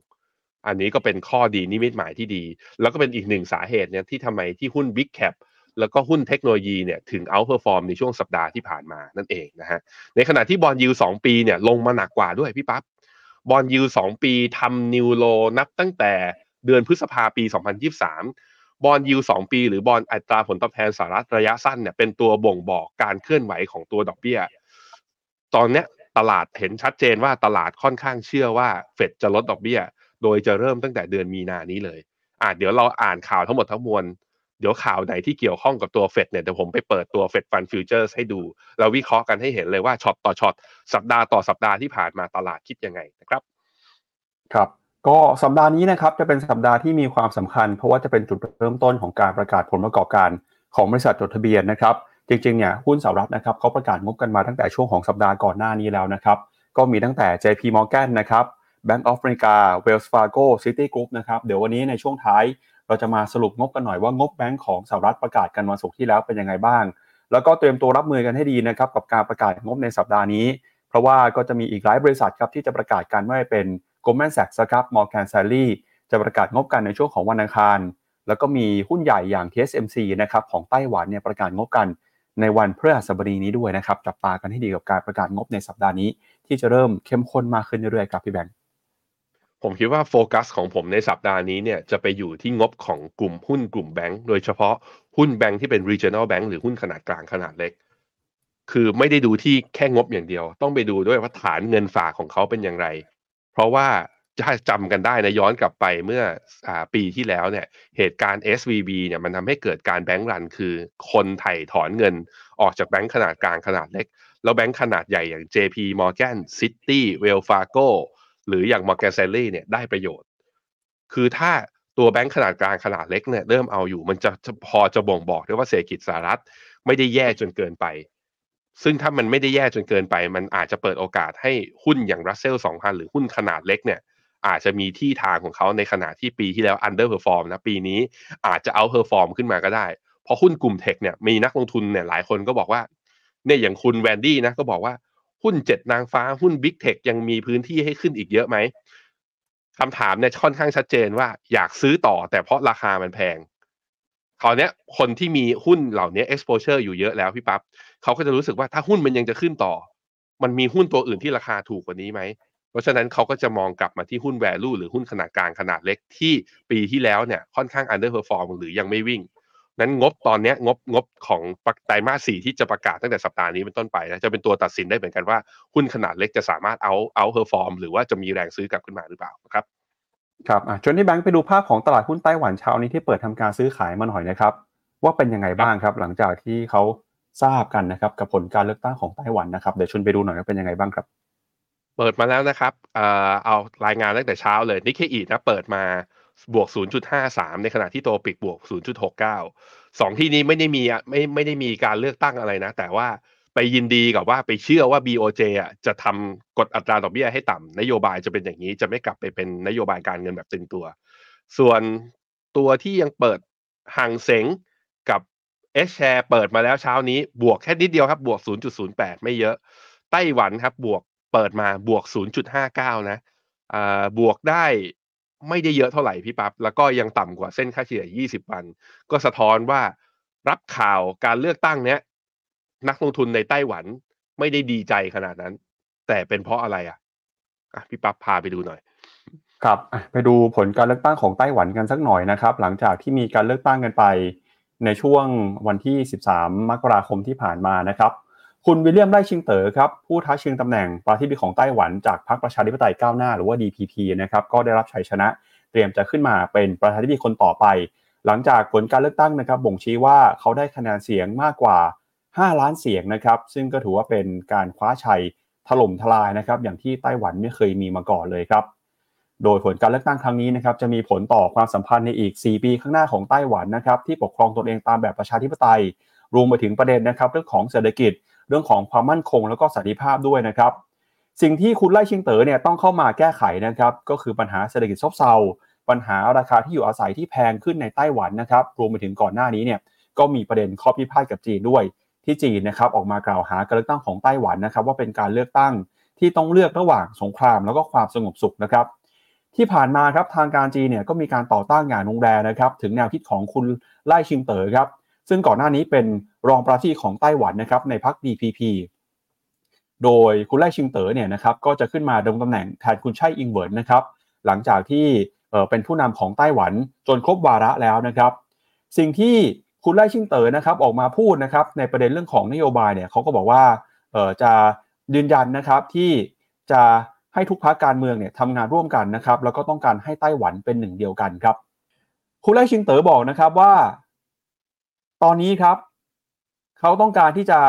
[SPEAKER 3] อันนี้ก็เป็นข้อดีนิมิตหมายที่ดี แล้วก็เป็นอีกหนึ่งสาเหตุเนี่ยที่ทำไมที่หุ้น Big Cap แล้วก็หุ้นเทคโนโลยีเนี่ยถึง outperform ในช่วงสัปดาห์ที่ผ่านมานั่นเองนะฮะในขณะที่ bond yield สองปีเนี่ยลงมาหนักกว่าด้วยพี่ปั๊บ bond yield สองปีทำ new low นับตั้งแต่เดือนพฤษภาปี 2023 bond yield สองปี หรือ bond อัตราผลตอบแทนสหรัฐระยะสั้นเนี่ยเป็นตัวบ่งบอกการเคลื่อนไหวของตัวดอกเบี้ย ตอนเนี้ยตลาดเห็นชัดเจนว่าตลาดค่อนข้างเชื่อว่าเฟดจะลดดอกเบี้ย โดยจะเริ่มตั้งแต่เดือนมีนานี้เลยอ่าเดี๋ยวเราอ่านข่าวทั้งหมดทั้งมวลเดี๋ยวข่าวไหนที่เกี่ยวข้องกับตัวเฟดเนี่ยเดี๋ยวผมไปเปิดตัว Fed Fund Futures ให้ดูแล้ววิเคราะห์กันให้เห็นเลยว่าช็อตต่อช็อตสัปดาห์ต่อสัปดาห์ที่ผ่านมาตลาดคิดยังไงนะครับ
[SPEAKER 2] ครับก็สัปดาห์นี้นะครับจะเป็นสัปดาห์ที่มีความสำคัญ เพราะว่าจะเป็นจุดเริ่มต้นของการประกาศผลประกอบการของบริษัทจดทะเบียนนะครับ จริงๆเนี่ยหุ้นสหรัฐนะครับเขาประกาศงบกันมาตั้งแต่ช่วงของสัปดาห์ก่อนหน้านี้แล้วนะครับ ก็มีตั้งแต่ JP Morgan นะครับ Bank of America Wells Fargo Citigroup นะครับเดี๋ยววันนี้ในช่วงท้ายเราจะมาสรุปงบกันหน่อยว่างบแบงก์ของสหรัฐประกาศกันวันศุกร์ที่แล้วเป็นยังไงบ้าง แล้วก็เตรียมตัวรับมือกันให้ดีนะครับกับการประกาศงบในสัปดาห์นี้ เพราะว่าก็จะมีอีกหลายบริษัทครับที่จะประกาศกันไม่ว่าเป็น Goldman Sachs ครับ Morgan Stanley จะประกาศงบกันในช่วงของวันอังคาร แล้วก็มีหุ้นใหญ่อย่าง TSMC นะครับของไต้หวันเนี่ยประกาศงบกันในวันพฤหัสบดีนี้ด้วยนะครับจับตากันให้ดีกับการประกาศงบในสัปดาห์นี้ ที่จะเริ่มเข้มข้นมากขึ้นเรื่อยๆครับพี่แบงค์
[SPEAKER 3] ผมคิดว่าโฟกัสของผมในสัปดาห์นี้เนี่ยจะไปอยู่ที่งบของกลุ่มหุ้นกลุ่มแบงก์โดยเฉพาะหุ้นแบงก์ที่เป็น regional bank หรือหุ้นขนาดกลางขนาดเล็ก คือไม่ได้ดูที่แค่งบอย่างเดียว ต้องไปดูด้วยว่าฐานเงินฝากของเขาเป็นอย่างไร เพราะว่าถ้าจำกันได้นะย้อนกลับไปเมื่ออปีที่แล้วเนี่ยเหตุการณ์ SVB เนี่ยมันทำให้เกิดการแบงก์รัน คือคนไถ่ถอนเงินออกจากแบงก์ขนาดกลางขนาดเล็ก แล้วแบงก์ขนาดใหญ่อย่าง JP Morgan City Wells Fargo หรืออย่าง Morgan Stanley เนี่ยได้ประโยชน์ คือถ้าตัวแบงก์ขนาดกลางขนาดเล็กเนี่ยเริ่มเอาอยู่มันจะพอจะบ่งบอกได้ว่าเศรษฐกิจสหรัฐไม่ได้แย่จนเกินไป ซึ่งถ้ามันไม่ได้แย่จนเกินไป มันอาจจะเปิดโอกาสให้หุ้นอย่าง Russell 2000หรือหุ้นขนาดเล็กเนี่ยอาจจะมีที่ทางของเขาในขณะที่ปีที่แล้ว underperform นะปีนี้อาจจะ outperform ขึ้นมาก็ได้ เพราะหุ้นกลุ่ม tech เนี่ยมีนักลงทุนเนี่ยหลายคนก็บอกว่าเนี่ยอย่างคุณแวนดี้นะก็บอกว่า หุ้นเจ็ดนางฟ้าหุ้น Big Tech ยังมีพื้นที่ให้ขึ้นอีกเยอะไหมคำถามเนี่ยค่อนข้างชัดเจนว่าอยากซื้อต่อแต่เพราะราคามันแพงคราวนี้คนที่มีหุ้นเหล่านี้ exposure อยู่เยอะแล้วพี่ปับ๊บเขาก็จะรู้สึกว่าถ้าหุ้นมันยังจะขึ้นต่อ มันมีหุ้นตัวอื่นที่ราคาถูกกว่านี้ไหม เพราะฉะนั้นเขาก็จะมองกลับมาที่หุ้น value หรือหุ้นขนาดกลางขนาดเล็กที่ปีที่แล้วเนี่ยค่อนข้าง underperform หรือยังไม่วิ่ง นั้นงบตอนนี้งบงบของไตรมาสสี่ที่จะประกาศตั้งแต่สัปดาห์นี้เป็นต้นไปนะจะเป็นตัวตัดสินได้เหมือนกันว่าหุ้นขนาดเล็กจะสามารถเอา outperform หรือว่าจะมีแรงซื้อกลับขึ้นมาหรือเปล่านะครับ
[SPEAKER 2] ครับอะชวนพี่แบงค์ไปดูภาพของตลาดหุ้นไต้หวันเช้านี้ที่เปิดทำการซื้อขายมาหน่อยนะครับ ว่าเป็นยังไงบ้างครับ หลังจากที่เขาทราบกันนะครับกับผลการเลือกตั้งของไต้หวันนะครับเดี๋ยวชวนไปดูหน่อยว่าเป็นยังไงบ้างครับ
[SPEAKER 3] เปิดมาแล้วนะครับ เอ่อเอารายงานตั้งแต่เช้าเลยนิเคอีนะเปิดมา บวก 0.53 ในขณะที่ TOPIX บวก 0.69 สองที่นี้ไม่ได้มีไม่ไม่ได้มีการเลือกตั้งอะไรนะ แต่ว่าไปยินดีกับว่าไปเชื่อว่า BOJ อะจะทำกดอัตราดอกเบี้ยให้ต่ำนโยบายจะเป็นอย่างนี้จะไม่กลับไปเป็นนโยบายการเงินแบบตึงตัว ส่วนตัวที่ยังเปิดห่างเสงกับ S share เปิดมาแล้วเช้านี้บวกแค่นิดเดียวครับ บวก 0.08 ไม่เยอะ ไต้หวันครับบวกเปิดมาบวก 0.59 นะอ่าบวกได้ ไม่ได้เยอะเท่าไหร่พี่ปับ๊บแล้วก็ยังต่ำกว่าเส้นค่าเฉลี่ย 20 วัน ก็สะท้อนว่ารับข่าวการเลือกตั้งเนี้ยนักลงทุนในไต้หวันไม่ได้ดีใจขนาดนั้น แต่เป็นเพราะอะไรอะอะพี่ปั๊บพาไปดูหน่อย
[SPEAKER 2] ครับไปดูผลการเลือกตั้งของไต้หวันกันสักหน่อยนะครับ หลังจากที่มีการเลือกตั้งกันไปในช่วงวันที่ 13 มกราคมที่ผ่านมานะครับ คุณวิลเลียมไร่ชิงเต๋อครับผู้ท้าชิงตำแหน่งประธานาธิบดีของไต้หวันจากพรรคประชาธิปไตยก้าวหน้าหรือว่า DPP นะครับก็ได้รับชัยชนะเตรียมจะขึ้นมาเป็นประธานาธิบดีคนต่อไป หลังจากผลการเลือกตั้งนะครับบ่งชี้ว่าเขาได้คะแนนเสียงมากกว่า 5 ล้านเสียงนะครับซึ่งก็ถือว่าเป็นการคว้าชัยถล่มทลายนะครับอย่างที่ไต้หวันไม่เคยมีมาก่อนเลยครับโดยผลการเลือกตั้งครั้งนี้นะครับจะมีผลต่อความสัมพันธ์ในอีก 4 ปีข้างหน้าของไต้หวันนะครับที่ปกครองตนเองตามแบบประชาธิปไตย รวมไปถึงประเด็นนะครับเรื่องของเศรษฐกิจ เรื่องของความมั่นคงแล้วก็สันติภาพด้วยนะครับ สิ่งที่คุณไล่ชิงเต๋อเนี่ยต้องเข้ามาแก้ไขนะครับ ก็คือปัญหาเศรษฐกิจซบเซาปัญหาราคาที่อยู่อาศัยที่แพงขึ้นในไต้หวันนะครับ รวมไปถึงก่อนหน้านี้เนี่ยก็มีประเด็นข้อพิพาทกับจีนด้วย ที่จีนนะครับออกมากล่าวหาการเลือกตั้งของไต้หวันนะครับ ว่าเป็นการเลือกตั้งที่ต้องเลือกระหว่างสงครามแล้วก็ความสงบสุขนะครับ ที่ผ่านมาครับทางการจีนเนี่ยก็มีการต่อต้านอย่างนุงแรงนะครับ ถึงแนวคิดของคุณไล่ชิงเต๋อครับ ซึ่งก่อนหน้านี้เป็น รองประธานของไต้หวันนะครับในพรรค DPP โดยคุณไล่ชิงเต๋อเนี่ยนะครับก็จะขึ้นมาดำรงตำแหน่งแทนคุณไช่อิงเวินนะครับหลังจากที่เป็นผู้นำของไต้หวันจนครบวาระแล้วนะครับ สิ่งที่คุณไล่ชิงเต๋อนะครับออกมาพูดนะครับในประเด็นเรื่องของนโยบายเนี่ยเขาก็บอกว่าจะยืนยันนะครับที่จะให้ทุกพรรคการเมืองเนี่ยทำงานร่วมกันนะครับแล้วก็ต้องการให้ไต้หวันเป็นหนึ่งเดียวกันครับ คุณไล่ชิงเต๋อบอกนะครับว่า ตอนนี้ครับ เขาต้องการที่จะ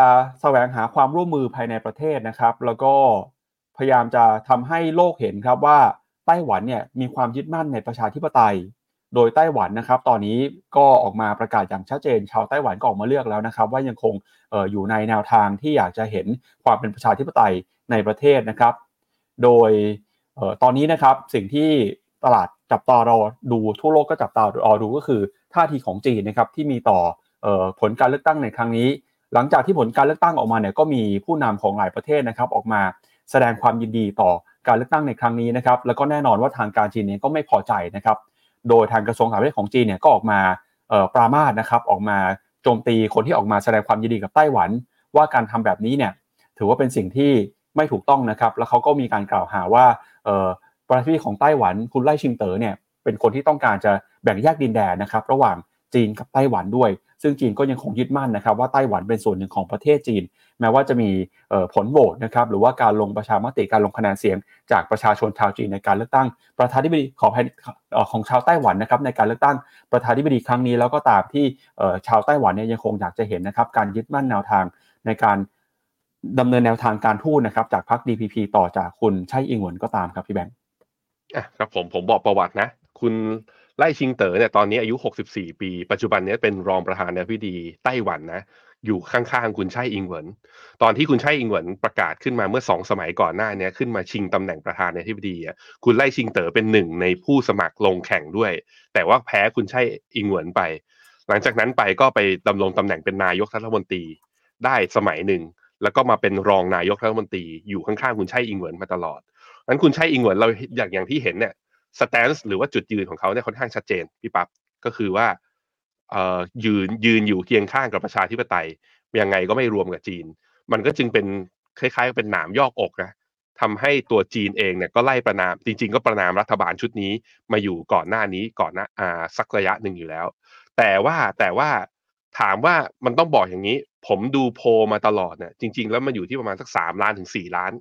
[SPEAKER 2] แสวงหาความร่วมมือภายในประเทศนะครับ แล้วก็พยายามจะทำให้โลกเห็นครับว่าไต้หวันเนี่ยมีความยึดมั่นในประชาธิปไตย โดยไต้หวันนะครับ ตอนนี้ก็ออกมาประกาศอย่างชัดเจน ชาวไต้หวันก็ออกมาเลือกแล้วนะครับ ว่ายังคงอออยู่ในแนวทางที่อยากจะเห็นความเป็นประชาธิปไตยในประเทศนะครับ โดยออตอนนี้นะครับสิ่งที่ตลาดจับตารอดูทั่วโลกก็จับตารอดูก็คือท่าทีของจีนนะครับที่มีต่อ ผลการเลือกตั้งในครั้งนี้ หลังจากที่ผลการเลือกตั้งออกมาเนี่ยก็มีผู้นำของหลายประเทศนะครับ ออกมาแสดงความยินดีต่อการเลือกตั้งในครั้งนี้นะครับแล้วก็แน่นอนว่าทางการจีนเนี่ยก็ไม่พอใจนะครับ โดยทางกระทรวงต่างประเทศของจีนเนี่ยก็ออกมาปรามาสนะครับออกมาโจมตีคนที่ออกมาแสดงความยินดีกับไต้หวัน ว่าการทำแบบนี้เนี่ยถือว่าเป็นสิ่งที่ไม่ถูกต้องนะครับ แล้วเขาก็มีการกล่าวหาว่าประเทศของไต้หวันคุณไล่ชิงเต๋อเนี่ยเป็นคนที่ต้องการจะแบ่งแยกดินแดนนะครับ ระหว่างจีนกับไต้หวันด้วย ซึ่งจีนก็ยังคงยึดมั่นนะครับว่าไต้หวันเป็นส่วนหนึ่งของประเทศจีน แม้ว่าจะมีผลโหวตนะครับหรือว่าการลงประชามติการลงคะแนนเสียง จากประชาชนชาวจีนในการเลือกตั้ง ประธานาธิบดีของของชาวไต้หวันนะครับในการเลือกตั้งประธานาธิบดีครั้งนี้แล้วก็ตามที่ชาวไต้หวันเนี่ยยังคงอยากจะเห็นนะครับการยึดมั่นแนวทางในการดำเนินแนวทางการทูตนะครับจากพรรค DPP ต่อจากคุณไช่อิงหวนก็ตามครับพี่แบงค์
[SPEAKER 3] อะครับผมผมบอกประวัตินะ คุณ ไล่ชิงเต๋อเนี่ยตอนนี้อายุ 64 ปี ปัจจุบันนี้เป็นรองประธานาธิบดีไต้หวันนะ อยู่ข้างๆคุณไช่อิงเหวินตอนที่คุณไช่อิงเหวินประกาศขึ้นมาเมื่อสองสมัยก่อนหน้านี้ขึ้นมาชิงตำแหน่งประธานาธิบดีคุณไล่ชิงเต๋อเป็นหนึ่งในผู้สมัครลงแข่งด้วย แต่ว่าแพ้คุณไช่อิงเหวินไป หลังจากนั้นไปก็ไปดำรงตำแหน่งเป็นนายกรัฐมนตรีได้สมัยหนึ่ง แล้วก็มาเป็นรองนายกรัฐมนตรีอยู่ข้างๆคุณไช่อิงเหวินมาตลอดนั้นคุณไช่อิงเหวินเราอย่างอย่างที่เห็นเนี่ย สแตนส์หรือว่าจุดยืนของเขาเนี่ยค่อนข้างชัดเจนพี่ปับ๊บก็คือว่าเอ่อยืนยืนอยู่เคียงข้างกับประชาธิปไตยยังไงก็ไม่รวมกับจีน มันก็จึงเป็นคล้ายๆ เป็นหนามยอกอกนะทำให้ตัวจีนเองเนี่ยก็ไล่ประนาม จริง ๆ ก็ประนามรัฐบาลชุดนี้มาอยู่ก่อนหน้านี้ก่อนหน้าอ่าสักระยะหนึ่งอยู่แล้ว แต่ว่าแต่ว่าถามว่ามันต้องบอกอย่างนี้ ผมดูโพมาตลอดเนี่ยจริง ๆ แล้วมันอยู่ที่ประมาณสักสามล้านถึงสี่ล้าน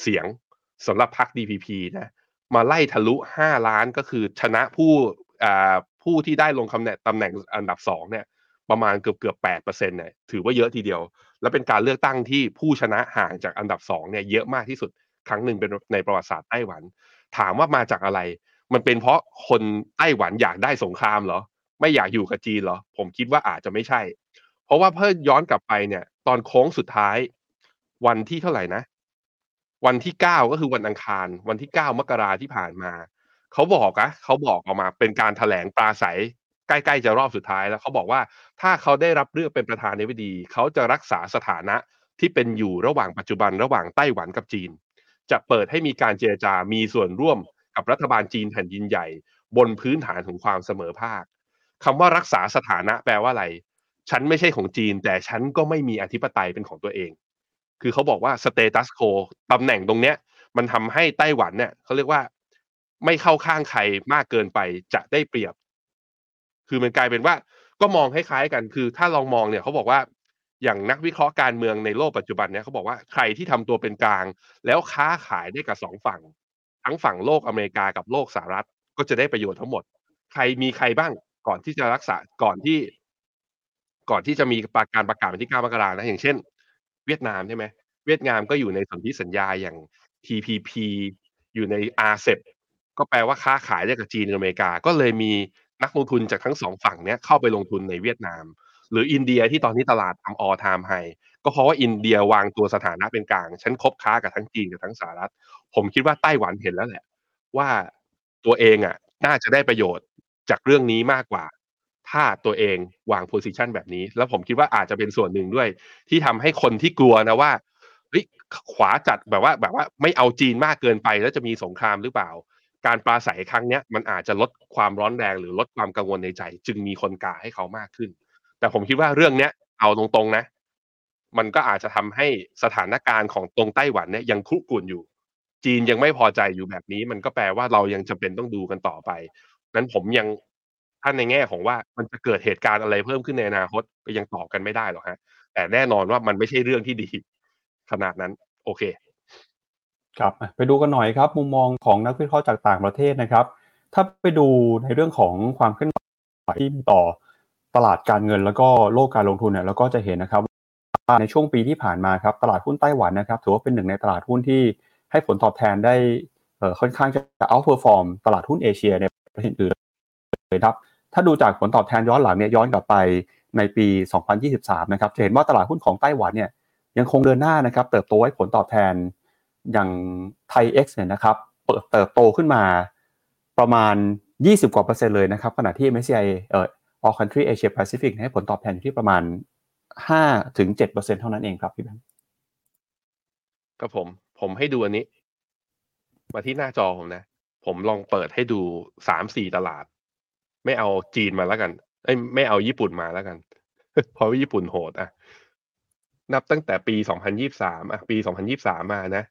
[SPEAKER 3] เสียงสำหรับพรรค DPP นะ มาไล่ทะลุ 5 ล้านก็คือชนะผู้ผู้ที่ได้ลงคำแหน่งตำแหน่งอันดับ2เนี่ยประมาณเกือบเกือบแปดเปอร์เซ็นต์เนี่ยถือว่าเยอะทีเดียว และเป็นการเลือกตั้งที่ผู้ชนะห่างจากอันดับ2เนี่ยเยอะมากที่สุดครั้งหนึ่งเป็นในประวัติศาสตร์ไต้หวัน ถามว่ามาจากอะไร มันเป็นเพราะคนไต้หวันอยากได้สงครามเหรอ ไม่อยากอยู่กับจีนเหรอ ผมคิดว่าอาจจะไม่ใช่ เพราะว่าเพิ่มย้อนกลับไปเนี่ย ตอนโค้งสุดท้าย วันที่เท่าไหร่นะ วันที่เก้าก็คือวันอังคาร วันที่เก้ามกราที่ผ่านมา เขาบอกอะเขาบอกออกมาเป็นการถแถลงปราศัยใกล้ๆจะรอบสุดท้ายแล้วเขาบอกว่าถ้าเขาได้รับเลือกเป็นประธานาธิบดี เขาจะรักษาสถานะที่เป็นอยู่ระหว่างปัจจุบันระหว่างไต้หวันกับจีน จะเปิดให้มีการเจรจา มีส่วนร่วมกับรัฐบาลจีนแผ่นดินใหญ่ บนพื้นฐานของความเสมอภาคคำว่ารักษาสถานะแปลว่าอะไร ฉันไม่ใช่ของจีน แต่ฉันก็ไม่มีอธิปไตยเป็นของตัวเอง คือเขาบอกว่าสเตตัสโคตำแหน่งตรงเนี้ย มันทำให้ไต้หวันเนี่ยเขาเรียกว่าไม่เข้าข้างใครมากเกินไปจะได้เปรียบ คือมันกลายเป็นว่า ก็มองคล้ายๆกัน คือถ้าลองมองเนี่ยเขาบอกว่าอย่างนักวิเคราะห์การเมืองในโลกปัจจุบันเนี่ยเขาบอกว่าใครที่ทำตัวเป็นกลาง แล้วค้าขายได้กับสองฝั่ง ทั้งฝั่งโลกอเมริกากับโลกสหรัฐ ก็จะได้ประโยชน์ทั้งหมด ใครมีใครบ้างก่อนที่จะรักษาก่อนที่ ก่อนที่จะมีการประกาศวันที่9มกรานะอย่างเช่น เวียดนามใช่ไหมเวียดนามก็อยู่ในสนธิสัญญาอย่าง TPP อยู่ใน RCEP ก็แปลว่าค้าขายได้กับจีนกับอเมริกา ก็เลยมีนักลงทุนจากทั้งสองฝั่งเนี้ยเข้าไปลงทุนในเวียดนาม หรืออินเดียที่ตอนนี้ตลาดทำ all-time high ก็เพราะว่าอินเดียวางตัวสถานะเป็นกลาง ฉันคบค้ากับทั้งจีนกับทั้งสหรัฐ ผมคิดว่าไต้หวันเห็นแล้วแหละ ว่าตัวเองอะน่าจะได้ประโยชน์จากเรื่องนี้มากกว่า ถ้าตัวเองวาง position แบบนี้ แล้วผมคิดว่าอาจจะเป็นส่วนหนึ่งด้วย ที่ทำให้คนที่กลัวนะว่าเฮ้ยขวาจัดแบบว่าแบบว่าไม่เอาจีนมากเกินไป แล้วจะมีสงครามหรือเปล่า การปราศัยครั้งเนี้ยมันอาจจะลดความร้อนแรงหรือลดความกังวลในใจ จึงมีคนกาให้เขามากขึ้น แต่ผมคิดว่าเรื่องเนี้ยเอาตรงๆนะ มันก็อาจจะทำให้สถานการณ์ของตรงไต้หวันเนี่ยยังคุกรุ่นอยู่ จีนยังไม่พอใจอยู่แบบนี้ มันก็แปลว่าเรายังจำเป็นต้องดูกันต่อไปนั้นผมยัง ถ้าในแง่ของว่ามันจะเกิดเหตุการณ์อะไรเพิ่มขึ้นในอนาคตก็ยังตอบกันไม่ได้หรอกฮะ แต่แน่นอนว่ามันไม่ใช่เรื่องที่ดี ขนาดนั้น โอเค
[SPEAKER 2] ครับไปดูกันหน่อยครับ มุมมองของนักวิเคราะห์จากต่างประเทศนะครับ ถ้าไปดูในเรื่องของความเคลื่อนไหวที่มีต่อตลาดการเงินแล้วก็โลกการลงทุนเนี่ยเราก็จะเห็นนะครับว่าในช่วงปีที่ผ่านมาครับตลาดหุ้นไต้หวันนะครับ ถือว่าเป็นหนึ่งในตลาดหุ้นที่ให้ผลตอบแทนได้ค่อนข้างจะ outperform ตลาดหุ้นเอเชียในประเทศอื่นเลยครับ ถ้าดูจากผลตอบแทนย้อนหลังเนี่ยย้อนกลับไปในปี 2023 นะครับจะเห็นว่าตลาดหุ้นของไต้หวันเนี่ยยังคงเดินหน้านะครับเติบโตไว้ผลตอบแทนอย่างไทย X เนี่ยนะครับเปิดเติบโตขึ้นมาประมาณ 20 กว่าเปอร์เซ็นต์เลยนะครับขณะที่ MSCI เอ่อ All Country Asia Pacific ให้ผลตอบแทนอยู่ที่ประมาณ5ถึง7เปอร์เซ็นต์เท่านั้นเองครับพี่แบงค์
[SPEAKER 3] ครับผม ผมให้ดูอันนี้ มาที่หน้าจอผมนะ ผมลองเปิดให้ดูสามสี่ตลาด ไม่เอาจีนมาแล้วกันเอ้ไม่เอาญี่ปุ่นมาแล้วกัน เพราะว่าญี่ปุ่นโหดอะ นับตั้งแต่ปี 2023อะปี 2023 มานะ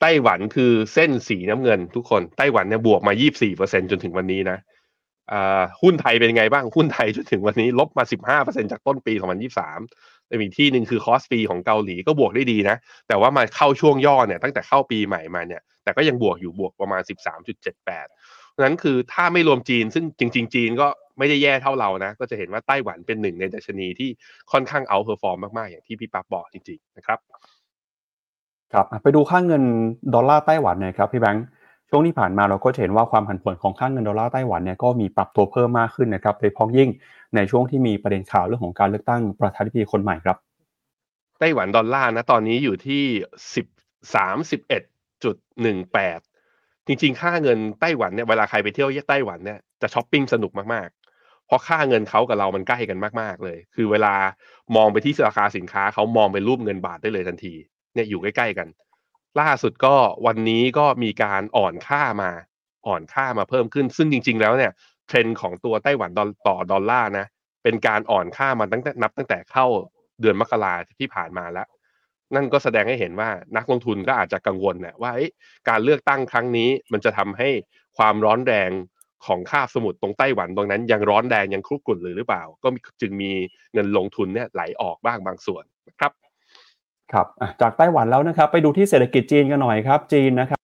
[SPEAKER 3] ไต้หวันคือเส้นสีน้ำเงินทุกคน ไต้หวันเนี่ยบวกมา 24%จนถึงวันนี้นะอ่าหุ้นไทยเป็นไงบ้าง หุ้นไทยจนถึงวันนี้ ลบมา 15%จากต้นปี 2023แต่อีกที่หนึ่งคือคอสปีของเกาหลีก็บวกได้ดีนะ แต่ว่ามาเข้าช่วงย่อเนี่ยตั้งแต่เข้าปีใหม่มาเนี่ย แต่ก็ยังบวกอยู่บวกประมาณ 13.78 นั้นคือถ้าไม่รวมจีน ซึ่งจริง ๆ จีนก็ไม่ได้แย่เท่าเรานะ ก็จะเห็นว่าไต้หวันเป็นหนึ่งในดัชนีที่ค่อนข้าง outperform มาก ๆ อย่างที่พี่ปั๊บบอกจริง ๆ นะครับ
[SPEAKER 2] ครับไปดูค่าเงินดอลลาร์ไต้หวันหน่อยครับพี่แบงค์ช่วงที่ผ่านมาเราก็เห็นว่าความผันผวนของค่าเงินดอลลาร์ไต้หวันเนี่ยก็มีปรับตัวเพิ่มมากขึ้นนะครับโดยเฉพาะยิ่งในช่วงที่มีประเด็นข่าวเรื่องของการเลือกตั้งประธานาธิบดีคนใหม่ครับ
[SPEAKER 3] ไต้หวันดอลลาร์นะตอนนี้อยู่ที่สิบสามสิบเอ็ดจุดหนึ่งแปด จริงๆ ค่าเงินไต้หวันเนี่ยเวลาใครไปเที่ยวไต้หวันเนี่ยจะช้อปปิ้งสนุกมากๆ เพราะค่าเงินเขากับเรามันใกล้กันมากๆเลย คือเวลามองไปที่ราคาสินค้าเขามองเป็นรูปเงินบาทได้เลยทันที เนี่ยอยู่ใกล้ๆกัน ล่าสุดก็วันนี้ก็มีการอ่อนค่ามาอ่อนค่ามาเพิ่มขึ้น ซึ่งจริง ๆ แล้วเนี่ยเทรนด์ของตัวไต้หวันต่อดอลลาร์นะเป็นการอ่อนค่ามาตั้งแต่นับตั้งแต่เข้าเดือนมกราที่ผ่านมาแล้ว นั่นก็แสดงให้เห็นว่านักลงทุนก็อาจจะกังวลนะว่าการเลือกตั้งครั้งนี้มันจะทำให้ความร้อนแรงของค่าสมุทรตรงไต้หวันตรงนั้น ยังร้อนแรงยังครุกรุ่นหรือหรือเปล่า ก็จึงมีเงินลงทุนเนี่ยไหลออกบ้างบางส่วนนะครับ
[SPEAKER 2] ครับจากไต้หวันแล้วนะครับ ไปดูที่เศรษฐกิจจีนกันหน่อยครับจีนนะครับ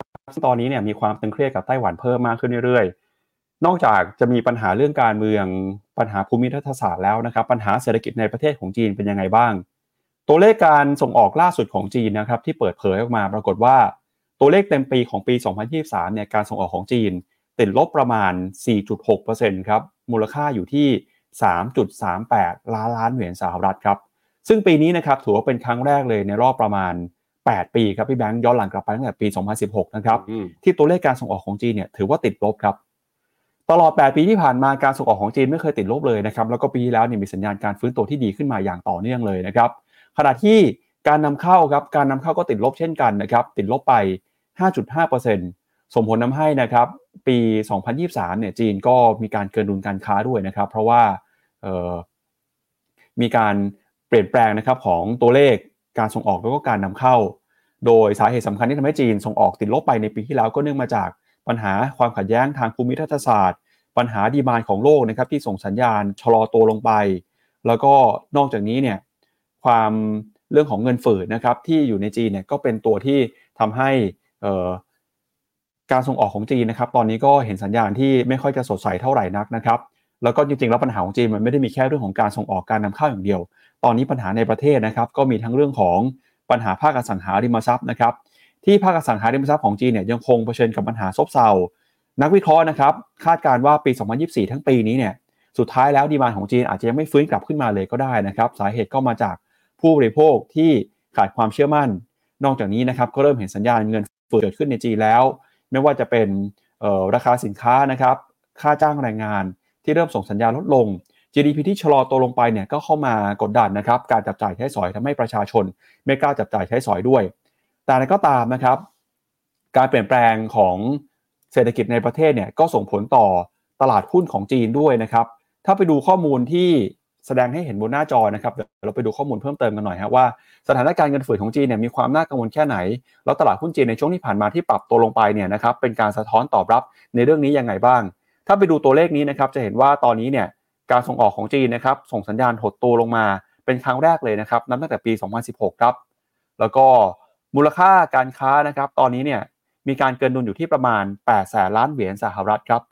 [SPEAKER 2] ตอนนี้เนี่ยมีความตึงเครียดกับไต้หวันเพิ่มมากขึ้นเรื่อยๆ นอกจากจะมีปัญหาเรื่องการเมืองปัญหาภูมิรัฐศาสตร์แล้วนะครับ ปัญหาเศรษฐกิจในประเทศของจีนเป็นยังไงบ้าง ตัวเลขการส่งออกล่าสุดของจีนนะครับที่เปิดเผยออกมาปรากฏว่า ตัวเลขเต็มปีของปี 2023 เนี่ยการส่งออกของจีน ติดลบประมาณ 4.6%ครับมูลค่าอยู่ที่ 3.38 ล้านล้านเหรียญสหรัฐครับซึ่งปีนี้นะครับถือว่าเป็นครั้งแรกเลยในรอบประมาณ 8 ปีครับพี่แบงค์ย้อนหลังกลับไปตั้งแต่ปี 2016 นะครับที่ตัวเลขการส่งออกของจีนเนี่ยถือว่าติดลบครับตลอด 8 ปีที่ผ่านมาการส่งออกของจีนไม่เคยติดลบเลยนะครับแล้วก็ปีที่แล้วเนี่ยมีสัญญาณการฟื้นตัวที่ดีขึ้นมาอย่างต่อเนื่องเลยนะครับ ขณะที่การนำเข้าครับการนำเข้าก็ติดลบเช่นกันนะครับติดลบไป 5.5%ส่งผลทาให้นะครับปี 2023 เนี่ยจีนก็มีการเกินดุลการค้าด้วยนะครับ เพราะว่ามีการเปลี่ยนแปลงนะครับของตัวเลขการส่งออกแล้วก็การนำเข้า โดยสาเหตุสำคัญที่ทำให้จีนส่งออกติดลบไปในปีที่แล้วก็เนื่องมาจากปัญหาความขัดแย้งทางภูมิรัฐศาสตร์ ปัญหาดีมานของโลกนะครับที่ส่งสัญญาณชะลอตัวลงไป แล้วก็นอกจากนี้เนี่ย ความเรื่องของเงินฝืดนะครับที่อยู่ในจีนเนี่ยก็เป็นตัวที่ทำให้การส่งออกของจีนนะครับ ตอนนี้ก็เห็นสัญญาณที่ไม่ค่อยจะสดใสเท่าไหร่นักนะครับ แล้วก็จริงๆแล้วปัญหาของจีนมันไม่ได้มีแค่เรื่องของการส่งออกการนำเข้าอย่างเดียว ตอนนี้ปัญหาในประเทศนะครับ ก็มีทั้งเรื่องของปัญหาภาคอสังหาริมทรัพย์นะครับ ที่ภาคอสังหาริมทรัพย์ของจีนเนี่ยยังคงเผชิญกับปัญหาซบเซานักวิเคราะห์นะครับ คาดการว่าปี 2024 ทั้งปีนี้เนี่ยสุดท้ายแล้วดีมานของจีนอาจจะยังไม่ฟื้นกลับขึ้นมาเลยก็ได้นะครับ สาเหตุก็มาจาก ผู้บริโภคที่ขาดความเชื่อมั่น นอกจากนี้นะครับก็เริ่มเห็นสัญญาณเงินเฟ้อเกิดขึ้นในจีนแล้ว ไม่ว่าจะเป็นราคาสินค้านะครับค่าจ้างแรงงานที่เริ่มส่งสัญญาณลดลง GDP ที่ชะลอตัวลงไปเนี่ยก็เข้ามากดดันนะครับการจับจ่ายใช้สอยทำให้ประชาชน ไม่กล้าจับจ่ายใช้สอยด้วย แต่ก็ตามนะครับการเปลี่ยนแปลงของเศรษฐกิจในประเทศเนี่ยก็ส่งผลต่อตลาดหุ้นของจีนด้วยนะครับถ้าไปดูข้อมูลที่ แสดงให้เห็นบนหน้าจอนะครับเดี๋ยวเราไปดูข้อมูลเพิ่มเติมกันหน่อยฮะว่าสถานการณ์เงินเฟ้อของจีนเนี่ยมีความน่ากังวลแค่ไหน แล้วตลาดหุ้นจีนในช่วงที่ผ่านมาที่ปรับตัวลงไปเนี่ยนะครับเป็นการสะท้อนตอบรับในเรื่องนี้ยังไงบ้าง ถ้าไปดูตัวเลขนี้นะครับจะเห็นว่าตอนนี้เนี่ยการส่งออกของจีนนะครับส่งสัญญาณหดตัวลงมาเป็นครั้งแรกเลยนะครับนับตั้งแต่ปี 2016 ครับ แล้วก็มูลค่าการค้านะครับตอนนี้เนี่ยมีการเกินดุลอยู่ที่ประมาณ 8 แสนล้านเหรียญสหรัฐครับ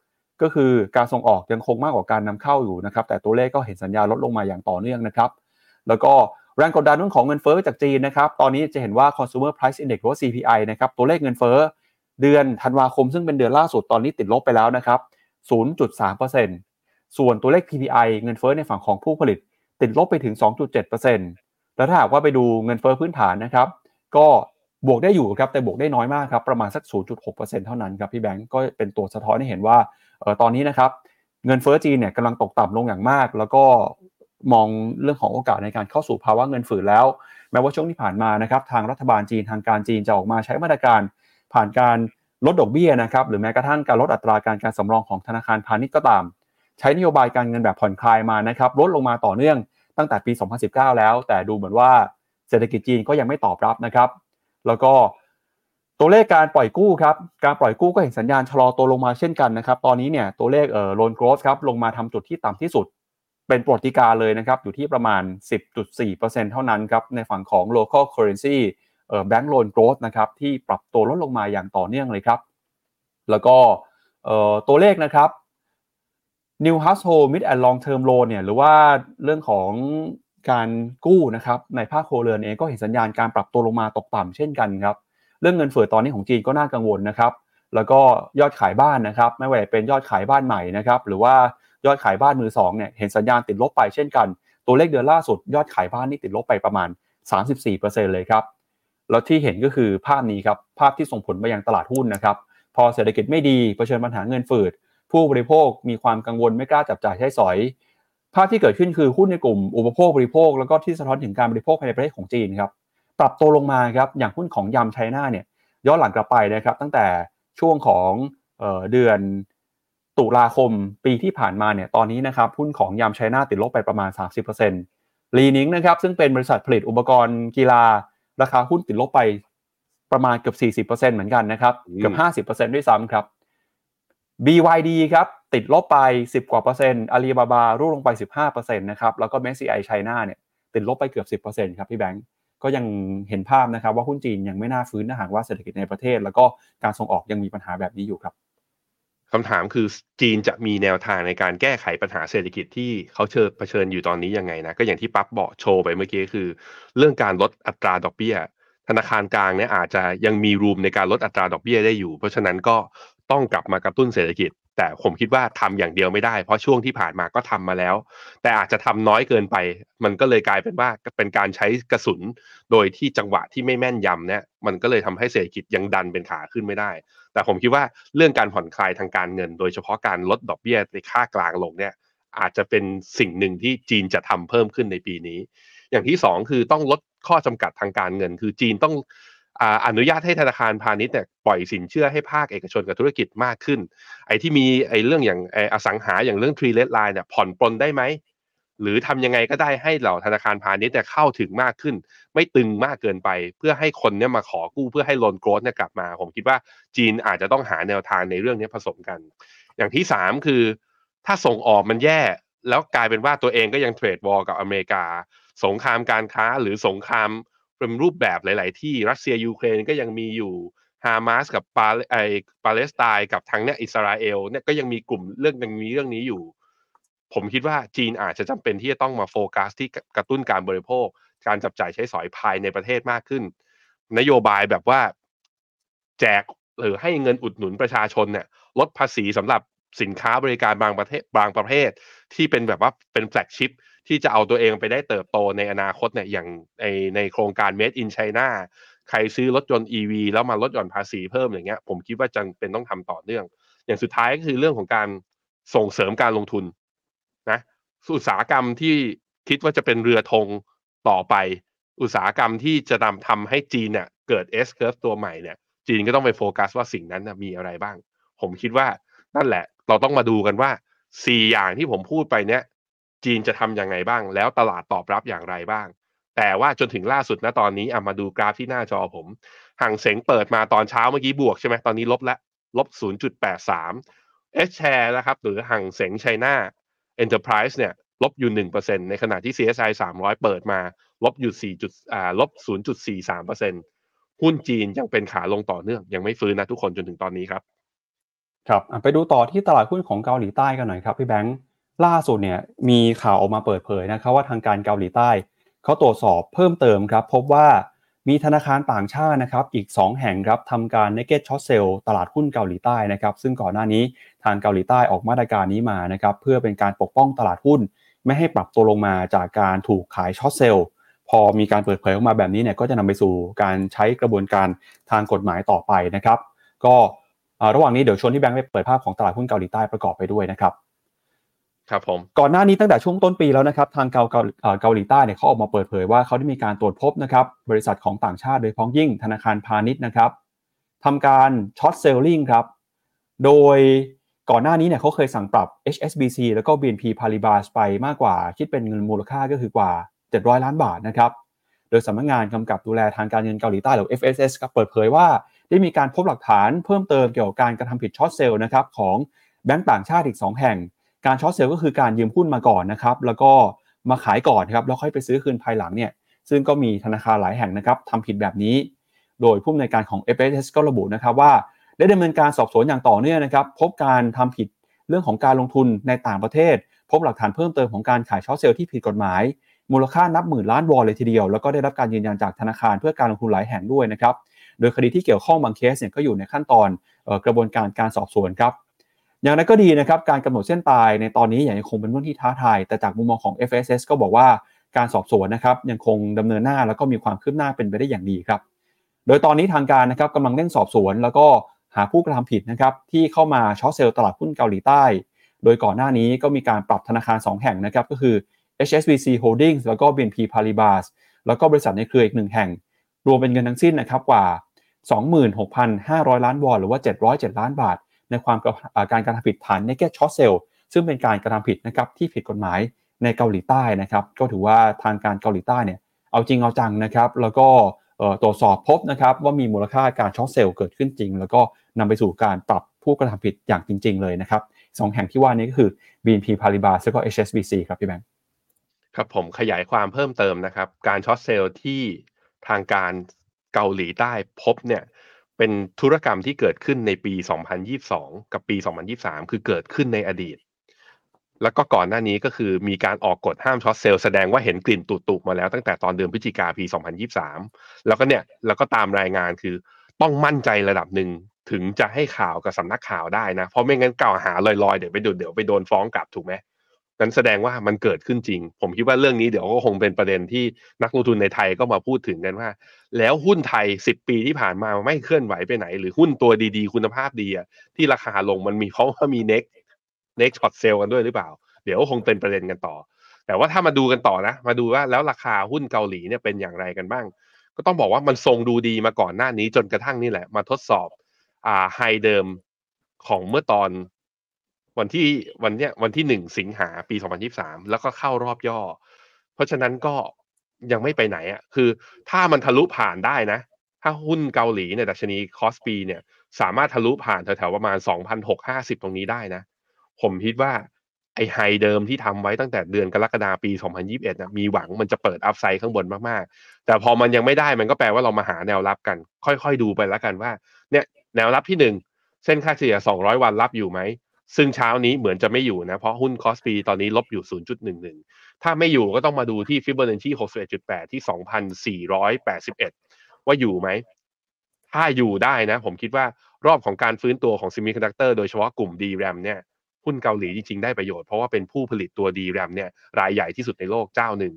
[SPEAKER 2] ก็คือการส่งออกยังคงมากกว่าการนำเข้าอยู่นะครับ แต่ตัวเลขก็เห็นสัญญาลดลงมาอย่างต่อเนื่องนะครับ แล้วก็แรงกดดันเรื่องของเงินเฟ้อจากจีนนะครับ ตอนนี้จะเห็นว่า consumer price index หรือว่า CPI นะครับ ตัวเลขเงินเฟ้อเดือนธันวาคมซึ่งเป็นเดือนล่าสุดตอนนี้ติดลบไปแล้วนะครับ 0.3%ส่วนตัวเลข PPI เงินเฟ้อในฝั่งของผู้ผลิต ติดลบไปถึง 2.7%แล้วถ้าหากว่าไปดูเงินเฟ้อพื้นฐานนะครับ ก็บวกได้อยู่ครับแต่บวกได้น้อยมากครับประมาณสัก 0.6%เท่านั้นครับพี่แบงก์ก็เป็นตัวสะท้อนให้เห็นว่า ตอนนี้นะครับเงินเฟ้อจีนเนี่ยกำลังตกต่ำลงอย่างมาก แล้วก็มองเรื่องของโอกาสในการเข้าสู่ภาวะเงินฝืนแล้ว แม้ว่าช่วงที่ผ่านมานะครับทางรัฐบาลจีนทางการจีนจะออกมาใช้มาตรการผ่านการลดดอกเบี้ยนะครับหรือแม้กระทั่งการลดอัตราการการสำรองของธนาคารพาณิชย์ก็ตาม ใช้นโยบายการเงินแบบผ่อนคลายมานะครับลดลงมาต่อเนื่องตั้งแต่ปี 2019 แล้ว แต่ดูเหมือนว่าเศรษฐกิจจีนก็ยังไม่ตอบรับนะครับ แล้วก็ ตัวเลขการปล่อยกู้ครับการปล่อยกู้ก็เห็นสัญญาณชะลอตัวลงมาเช่นกันนะครับ ตอนนี้เนี่ยตัวเลขเอ่อ loan growth ครับลงมาทำจุดที่ต่ำที่สุด เป็นปรติการเลยนะครับอยู่ที่ประมาณ 10.4%เท่านั้นครับในฝั่งของ local currency เอ่อ bank loan growth นะครับที่ปรับตัวลดลงมาอย่างต่อเนื่องเลยครับ แล้วก็เอ่อตัวเลขนะครับ new household mid and long term loan เนี่ยหรือว่าเรื่องของการกู้นะครับในภาคโครเรือนเองก็เห็นสัญญาณการปรับตัวลงมาตกต่ำเช่นกันครับ เรื่องเงินเฟ้อตอนนี้ของจีนก็น่ากังวลนะครับ แล้วก็ยอดขายบ้านนะครับ ไม่ว่าจะเป็นยอดขายบ้านใหม่นะครับ หรือว่ายอดขายบ้านมือสองเนี่ยเห็นสัญญาณติดลบไปเช่นกัน ตัวเลขเดือนล่าสุด ยอดขายบ้านนี่ติดลบไปประมาณ 34%เลยครับ แล้วที่เห็นก็คือภาพนี้ครับ ภาพที่ส่งผลไปยังตลาดหุ้นนะครับ พอเศรษฐกิจไม่ดีเผชิญปัญหาเงินฝืด ผู้บริโภคมีความกังวลไม่กล้าจับจ่ายใช้สอย ภาพที่เกิดขึ้นคือหุ้นในกลุ่มอุปโภคบริโภค แล้วก็ที่สะท้อนถึงการบริโภคภายในประเทศของจีนครับ ปรับตัวลงมาครับอย่างหุ้นของยำไชน่าเนี่ยย้อนหลังกลับไปนะครับตั้งแต่ช่วงของเออเดือนตุลาคมปีที่ผ่านมาเนี่ยตอนนี้นะครับหุ้นของยำไชน่าติดลบไปประมาณ 30%ลีนิงนะครับซึ่งเป็นบริษัทผลิตอุปกรณ์กีฬา ราคาหุ้นติดลบไปประมาณเกือบ 40%เหมือนกันนะครับเกือบ50%ด้วยซ้ำครับ BYD ครับติดลบไป 10 กว่าเปอร์เซ็นต์อาลีบาบาร่วงลงไป 15%นะครับแล้วก็ MSCI China เนี่ยติดลบไปเกือบ 10%ครับพี่แบงก์ ก็ยังเห็นภาพนะครับว่าหุ้นจีนยังไม่น่าฟื้นถ้าหากว่าเศรษฐกิจในประเทศ แล้วก็การส่งออกยังมีปัญหาแบบนี้อยู่ครับ
[SPEAKER 3] คำถามคือจีนจะมีแนวทางในการแก้ไขปัญหาเศรษฐกิจที่เขาเชิญเผชิญอยู่ตอนนี้ยังไงนะก็อย่างที่ปั๊บบอกโชว์ไปเมื่อกี้คือ เรื่องการลดอัตราดอกเบี้ย ธนาคารกลางเนี่ยอาจจะยังมีรูมในการลดอัตราดอกเบี้ยได้อยู่ เพราะฉะนั้นก็ต้องกลับมากระตุ้นเศรษฐกิจ แต่ผมคิดว่าทำอย่างเดียวไม่ได้ เพราะช่วงที่ผ่านมาก็ทำมาแล้ว แต่อาจจะทำน้อยเกินไป มันก็เลยกลายเป็นว่าเป็นการใช้กระสุน โดยที่จังหวะที่ไม่แม่นยำเนี่ยมันก็เลยทำให้เศรษฐกิจยังดันเป็นขาขึ้นไม่ได้ แต่ผมคิดว่าเรื่องการผ่อนคลายทางการเงิน โดยเฉพาะการลดดอกเบี้ยในค่ากลางลงเนี่ยอาจจะเป็นสิ่งหนึ่งที่จีนจะทำเพิ่มขึ้นในปีนี้ อย่างที่สองคือต้องลดข้อจำกัดทางการเงิน คือจีนต้อง อนุญาตให้ธนาคารพาณิชย์เนี่ยปล่อยสินเชื่อให้ภาคเอกชนกับธุรกิจมากขึ้น ไอ้ที่มีไอ้เรื่องอย่างไอ้อสังหาอย่างเรื่อง Three Red Lines เนี่ยผ่อนปลนได้ไหมหรือทำยังไงก็ได้ให้เหล่าธนาคารพาณิชย์เนี่ยเข้าถึงมากขึ้น ไม่ตึงมากเกินไป เพื่อให้คนเนี่ยมาขอกู้เพื่อให้ loan growth เนี่ยกลับมา ผมคิดว่าจีนอาจจะต้องหาแนวทางในเรื่องนี้ผสมกัน อย่างที่สามคือ ถ้าส่งออกมันแย่ แล้วกลายเป็นว่าตัวเองก็ยัง trade war กับอเมริกา สงครามการค้าหรือสงคราม เป็นรูปแบบหลาย ๆ ที่รัสเซียยูเครนก็ยังมีอยู่ฮามาสกับปาไอปาเลสไตน์กับทางเนี่ยอิสราเอลเนี่ยก็ยังมีกลุ่มเรื่องยังมีเรื่องนี้อยู่ ผมคิดว่าจีนอาจจะจำเป็นที่จะต้องมาโฟกัสที่กระตุ้นการบริโภค การจับจ่ายใช้สอยภายในประเทศมากขึ้น นโยบายแบบว่าแจกหรือให้เงินอุดหนุนประชาชนเนี่ยลดภาษีสำหรับสินค้าบริการบางประเทศบางประเภทที่เป็นแบบว่าเป็น flagship ที่จะเอาตัวเองไปได้เติบโตในอนาคตเนี่ยอย่างในในโครงการ Made in China ใครซื้อรถยนต์ EV แล้วมาลดหย่อนภาษีเพิ่มอย่างเงี้ยผมคิดว่าจำเป็นต้องทำต่อเนื่อง อย่างสุดท้ายก็คือเรื่องของการส่งเสริมการลงทุนนะอุตสาหกรรมที่คิดว่าจะเป็นเรือธงต่อไป อุตสาหกรรมที่จะนำทำให้จีนเนี่ยเกิด S curve ตัวใหม่เนี่ย จีนก็ต้องไปโฟกัสว่าสิ่งนั้นมีอะไรบ้าง ผมคิดว่านั่นแหละ เราต้องมาดูกันว่าสี่อย่างที่ผมพูดไปเนี่ย จีนจะทำยังไงบ้าง แล้วตลาดตอบรับอย่างไรบ้าง แต่ว่าจนถึงล่าสุดนะตอนนี้เอามาดูกราฟที่หน้าจอผมห่างเสงเปิดมาตอนเช้าเมื่อกี้บวกใช่ไหมตอนนี้ลบล้วลบ 0.83 H share นะครับหรือห่างเสงไชน่า Enterprise เนี่ยลบอยู่ 1%ในขณะที่ CSI 300 เปิดมา ลบอยู่4จุดอ่าลบ 0.43%หุ้นจีนยังเป็นขาลงต่อเนื่อง ยังไม่ฟื้นนะทุกคนจนถึงตอนนี้ครับ
[SPEAKER 2] ครับ ไปดูต่อที่ตลาดหุ้นของเกาหลีใต้กันหน่อยครับพี่แบงค์ ล่าสุดเนี่ยมีข่าวออกมาเปิดเผยนะครับว่าทางการเกาหลีใต้เขาตรวจสอบเพิ่มเติมครับ พบว่ามีธนาคารต่างชาตินะครับอีก 2 แห่งครับทำการ naked short sell ตลาดหุ้นเกาหลีใต้นะครับซึ่งก่อนหน้านี้ทางเกาหลีใต้ออกมาตรการนี้มานะครับเพื่อเป็นการปกป้องตลาดหุ้น ไม่ให้ปรับตัวลงมาจากการถูกขายช็อตเซลล์พอมีการเปิดเผยออกมาแบบนี้เนี่ยก็จะนำไปสู่การใช้กระบวนการทางกฎหมายต่อไปนะครับ ก็ระหว่างนี้เดี๋ยวชวนที่แบงค์ไปเปิดภาพของตลาดหุ้นเกาหลีใต้ประกอบไปด้วยนะครับ
[SPEAKER 3] ครับผม
[SPEAKER 2] ก่อนหน้านี้ตั้งแต่ช่วงต้นปีแล้วนะครับทางเกาเกาหลีใต้เนี่ยเขาออกมาเปิดเผยว่าเขาได้มีการตรวจพบนะครับบริษัทของต่างชาติโดยพ้องยิ่งธนาคารพาณิชย์นะครับทำการช็อตเซลลิงครับโดยก่อนหน้านี้เนี่ยเขาเคยสั่งปรับ HSBC แล้วก็ BNP Paribas ไปมากกว่าคิดเป็นเงินมูลค่าก็คือกว่า 700 ล้านบาทนะครับโดยสำนักงานกำกับดูแลทางการเงินเกาหลีใต้หรือ FSS ครับเปิดเผยว่า ได้มีการพบหลักฐานเพิ่มเติมเกี่ยวกับการกระทำผิดช็อตเซลล์นะครับของแบงก์ต่างชาติอีก 2 แห่ง การช็อตเซลล์ก็คือการยืมหุ้นมาก่อนนะครับแล้วก็มาขายก่อนครับแล้วค่อยไปซื้อคืนภายหลังเนี่ยซึ่งก็มีธนาคารหลายแห่งนะครับทำผิดแบบนี้ โดยผู้อำนวยการของ FSS ก็ระบุนะครับว่าได้ดำเนินการสอบสวนอย่างต่อเนื่องนะครับ พบการทำผิดเรื่องของการลงทุนในต่างประเทศ พบหลักฐานเพิ่มเติมของการขาย short sell ที่ผิดกฎหมาย มูลค่านับหมื่นล้านวอนเลยทีเดียว แล้วก็ได้รับการยืนยันจากธนาคารเพื่อการลงทุนหลายแห่งด้วยนะครับ โดยคดีที่เกี่ยวข้องบางเคสเนี่ยก็อยู่ในขั้นตอนออกระบวนการการสอบสวนครับ อย่างไรก็ดีนะครับการกำหนดเส้นตายในตอนนี้ยังคงเป็นเรื่องที่ท้าทาย แต่จากมุมมองของ FSS ก็บอกว่าการสอบสวนนะครับยังคงดำเนินหน้าแล้วก็มีความคืบหน้าเป็นไปได้อย่างดีครับ โดยตอนนี้ทางการนะครับกำลังเร่งสอบสวน แล้วก็หาผู้กระทำผิดนะครับที่เข้ามา short sell ตลาดหุ้นเกาหลีใต้ โดยก่อนหน้านี้ก็มีการปรับธนาคาร 2 แห่งนะครับก็คือ HSBC Holdings แล้วก็ BNP Paribas แล้วก็บริษัทในเครืออีกหนึ่งแห่ง รวมเป็นเงินทั้งสิ้นนะครับกว่า 26,500 ล้านวอนหรือว่า 707 ล้านบาท ในความกระอ่าการกระทำผิดฐาน naked short sell ซึ่งเป็นการกระทำผิดนะครับที่ผิดกฎหมายในเกาหลีใต้นะครับก็ถือว่าทางการเกาหลีใต้เนี่ยเอาจริงเอาจังนะครับ แล้วก็ตรวจสอบพบนะครับว่ามีมูลค่าการช็อตเซลล์เกิดขึ้นจริง แล้วก็นำไปสู่การปรับผู้กระทำผิดอย่างจริง ๆ เลยนะครับสองแห่งที่ว่านี้ก็คือ BNP Paribas แล้วก็ HSBC ครับพี่แบงค์
[SPEAKER 3] ครับผมขยายความเพิ่มเติมนะครับ การช็อตเซลล์ที่ทางการเกาหลีใต้พบเนี่ย เป็นธุรกรรมที่เกิดขึ้นในปี 2022 กับปี 2023 คือเกิดขึ้นในอดีต แล้วก็ก่อนหน้านี้ก็คือมีการออกกฎห้ามช็อตเซลล์แสดงว่าเห็นกลิ่นตุกๆมาแล้วตั้งแต่ตอนเดือนพฤศจิกาปี 2023 แล้วก็เนี่ยแล้วก็ตามรายงานคือต้องมั่นใจระดับหนึ่งถึงจะให้ข่าวกับสำนักข่าวได้นะ เพราะไม่งั้นกล่าวหาลอยๆ เดี๋ยวไปดนเดี๋ยวไปโดนฟ้องกลับถูกไหม นั้นแสดงว่ามันเกิดขึ้นจริง ผมคิดว่าเรื่องนี้เดี๋ยวก็คงเป็นประเด็นที่นักลงทุนในไทยก็มาพูดถึงกันว่า แล้วหุ้นไทย 10 ปีที่ผ่านมาไม่เคลื่อนไหวไปไหน หรือหุ้นตัวดีๆ คุณภาพดีที่ราคาลงมันมีเพราะว่ามีเน็กเน็กช็อตเซลกันด้วยหรือเปล่า เดี๋ยวก็คงเป็นประเด็นกันต่อ แต่ว่าถ้ามาดูกันต่อนะ มาดูว่าแล้วราคาหุ้นเกาหลีเนี่ยเป็นอย่างไรกันบ้าง ก็ต้องบอกว่ามันทรงดูดีมาก่อนหน้านี้จนกระทั่งนี่แหละมาทดสอบอ่าไฮเดิมของเมื่อตอน วันที่วันเนี้ยวันที่หนึ่งสิงหาปี2023แล้วก็เข้ารอบย่อ เพราะฉะนั้นก็ยังไม่ไปไหนอะ คือถ้ามันทะลุผ่านได้นะ ถ้าหุ้นเกาหลีเนี่ยดัชนีคอสปีเนี่ย สามารถทะลุผ่านแถวๆประมาณ2,650ตรงนี้ได้นะ ผมคิดว่าไอ high เดิมที่ทำไว้ตั้งแต่เดือนกรกฎาปี 2021นะมีหวังมันจะเปิด upside ข้างบนมากๆ แต่พอมันยังไม่ได้มันก็แปลว่าเรามาหาแนวรับกัน ค่อยๆดูไปแล้วกันว่า เนี่ยแนวรับที่หนึ่งเส้นค่าเฉลี่ย 200 วันรับอยู่ไหม ซึ่งเช้านี้เหมือนจะไม่อยู่นะ เพราะหุ้นคอสปีตอนนี้ลบอยู่ 0.11 ถ้าไม่อยู่ก็ต้องมาดูที่ Fibonacci 61.8 ที่ 2,481 ว่าอยู่ไหม ถ้าอยู่ได้นะ ผมคิดว่ารอบของการฟื้นตัวของ Semiconductor โดยเฉพาะกลุ่ม DRAM เนี่ยหุ้นเกาหลีจริง ๆ ได้ประโยชน์เพราะว่าเป็นผู้ผลิตตัว DRAM เนี่ยรายใหญ่ที่สุดในโลกเจ้าหนึ่ง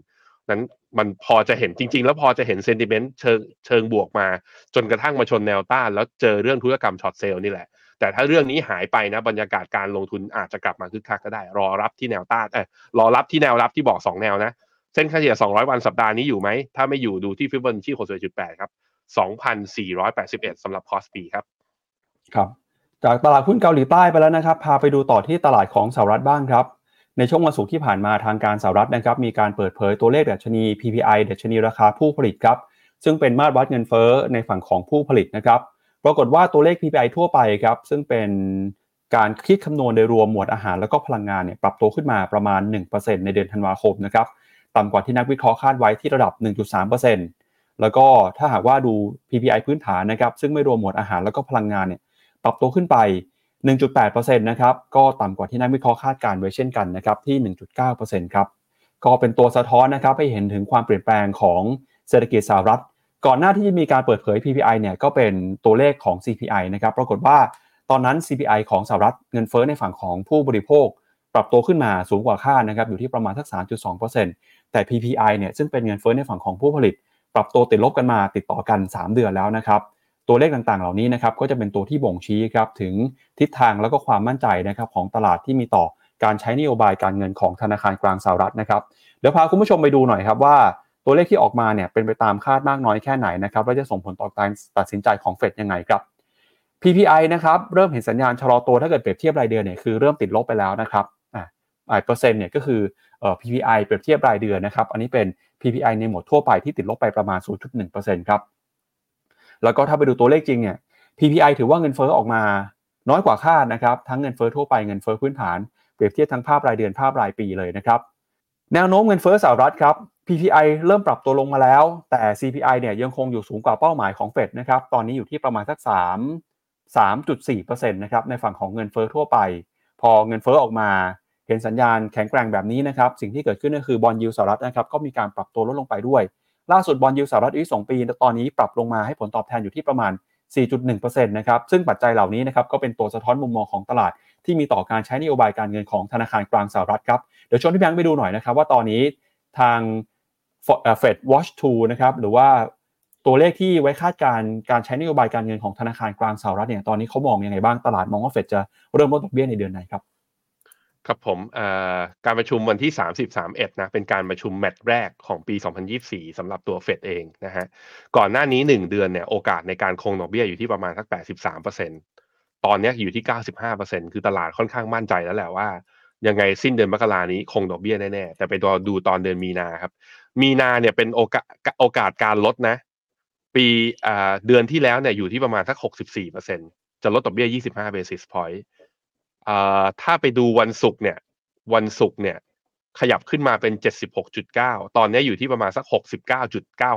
[SPEAKER 3] นั้นมันพอจะเห็นจริง ๆ แล้วพอจะเห็นเซนติเมนต์เชิงเชิงบวกมา จนกระทั่งมาชนแนวต้าน แล้วเจอเรื่องธุรกรรมช็อตเซลล์นี่แหละ แต่ถ้าเรื่องนี้หายไปนะบรรยากาศการลงทุนอาจจะกลับมาคึกคักก็ได้ รอรับที่แนวต้านเออรอรับที่แนวรับที่บอก 2 แนวนะ เส้นค่าเฉลี่ย 200 วันสัปดาห์นี้อยู่ไหม ถ้าไม่อยู่ดูที่ Fibo ที่61.8ครับ2,481สำหรับคอสปีครับ
[SPEAKER 2] ครับ จากตลาดหุ้นเกาหลีใต้ไปแล้วนะครับ พาไปดูต่อที่ตลาดของสหรัฐบ้างครับ ในช่วงวันศุกร์ที่ผ่านมาทางการสหรัฐนะครับ มีการเปิดเผยตัวเลขดัชนี PPI ดัชนีราคาผู้ผลิตครับ ซึ่งเป็นมาตรวัดเงินเฟ้อในฝั่งของผู้ผลิตนะครับ ปรากฏว่าตัวเลข PPI ทั่วไปครับซึ่งเป็นการคิดคำนวณโดยรวมหมวดอาหารแล้วก็พลังงานเนี่ยปรับตัวขึ้นมาประมาณ 1%ในเดือนธันวาคมนะครับต่ำกว่าที่นักวิเคราะห์คาดไว้ที่ระดับ 1.3%แล้วก็ถ้าหากว่าดู PPI พื้นฐานนะครับซึ่งไม่รวมหมวดอาหารแล้วก็พลังงานเนี่ยปรับตัวขึ้นไป 1.8%นะครับก็ต่ำกว่าที่นักวิเคราะห์คาดการไว้เช่นกันนะครับที่ 1.9%ครับก็เป็นตัวสะท้อนนะครับให้เห็นถึงความเปลี่ยนแปลงของเศรษฐกิจสหรัฐ ก่อนหน้าที่จะมีการเปิดเผย PPI เนี่ยก็เป็นตัวเลขของ CPI นะครับปรากฏว่าตอนนั้น CPI ของสหรัฐเงินเฟ้อในฝั่งของผู้บริโภค ปรับตัวขึ้นมาสูงกว่าคาดนะครับอยู่ที่ประมาณสัก 3.2%แต่ PPI เนี่ยซึ่งเป็นเงินเฟ้อในฝั่งของผู้ผลิต ปรับตัวติดลบกันมาติดต่อกัน 3 เดือนแล้วนะครับตัวเลขต่างๆ เหล่านี้นะครับก็จะเป็นตัวที่บ่งชี้ครับถึงทิศทางแล้วก็ความมั่นใจนะครับของตลาดที่มีต่อการใช้นโยบายการเงินของธนาคารกลางสหรัฐนะครับเดี๋ยวพาคุณผู้ชมไปดูหน่อยครับว่า ตัวเลขที่ออกมาเนี่ยเป็นไปตามคาดมากน้อยแค่ไหนนะครับและจะส่งผลต่อการตัดสินใจของเฟดยังไงครับ PPI นะครับเริ่มเห็นสัญญาณชะลอตัวถ้าเกิดเปรียบเทียบรายเดือนเนี่ยคือเริ่มติดลบไปแล้วนะครับอ่าเปอร์เซ็นต์เนี่ยก็คือเอ่อ PPI เปรียบเทียบรายเดือนนะครับอันนี้เป็น PPI ในหมวดทั่วไปที่ติดลบไปประมาณ 0.1%ครับแล้วก็ถ้าไปดูตัวเลขจริงเนี่ย PPI ถือว่าเงินเฟ้อออกมาน้อยกว่าคาดนะครับทั้งเงินเฟ้อทั่วไปเงินเฟ้อพื้นฐานเปรียบเทียบทั้งภาพรายเดือนภาพรายปีเลยนะครับแนวโน้มเงินเฟ้อสหรัฐครับ PPI เริ่มปรับตัวลงมาแล้ว แต่ CPI เนี่ยยังคงอยู่สูงกว่าเป้าหมายของเฟดนะครับ ตอนนี้อยู่ที่ประมาณสัก 3 3.4%นะครับ ในฝั่งของเงินเฟ้อทั่วไป พอเงินเฟ้อออกมาเห็นสัญญาณแข็งแกร่งแบบนี้นะครับ สิ่งที่เกิดขึ้นก็คือ bond yield สหรัฐนะครับ ก็มีการปรับตัวลดลงไปด้วย ล่าสุด bond yield สหรัฐอายุ2ปี ตอนนี้ปรับลงมาให้ผลตอบแทนอยู่ที่ประมาณ 4.1%นะครับ ซึ่งปัจจัยเหล่านี้นะครับ ก็เป็นตัวสะท้อนมุมมองของตลาด ที่มีต่อการใช้นโยบายการเงินของธนาคารกลางสหรัฐครับ เดี๋ยวชวนพี่แบงค์ไปดูหน่อยนะครับว่าตอนนี้ทาง Fed Watch 2นะครับหรือว่าตัวเลขที่ไว้คาดการการใช้นโยบายการเงินของธนาคารกลางสหรัฐเนี่ยตอนนี้เขามองยังไงบ้างตลาดมองว่าเฟดจะเริ่มลดดอกเบี้ยในเดือนไหนครับ
[SPEAKER 3] ครับผมการประชุมวันที่30 31นะเป็นการประชุมแมตช์แรกของปี 2024สำหรับตัวเฟดเองนะฮะก่อนหน้านี้ 1 เดือนเนี่ยโอกาสในการคงดอกเบี้ยอยู่ที่ประมาณสัก 83%ตอนนี้อยู่ที่ 95%คือตลาดค่อนข้างมั่นใจแล้วแหละว่ายังไงสิ้นเดือนมกรานี้คงดอกเบี้ยแน่ๆ แต่ไปดูตอนเดือนมีนาครับ มีนาเนี่ยเป็นโอกาสโอกาสการลดนะ ปีเดือนที่แล้วเนี่ยอยู่ที่ประมาณสัก 64%จะลดดอกเบี้ย 25 basis point ถ้าไปดูวันศุกร์เนี่ย วันศุกร์เนี่ย ขยับขึ้นมาเป็น 76.9 ตอนนี้อยู่ที่ประมาณสัก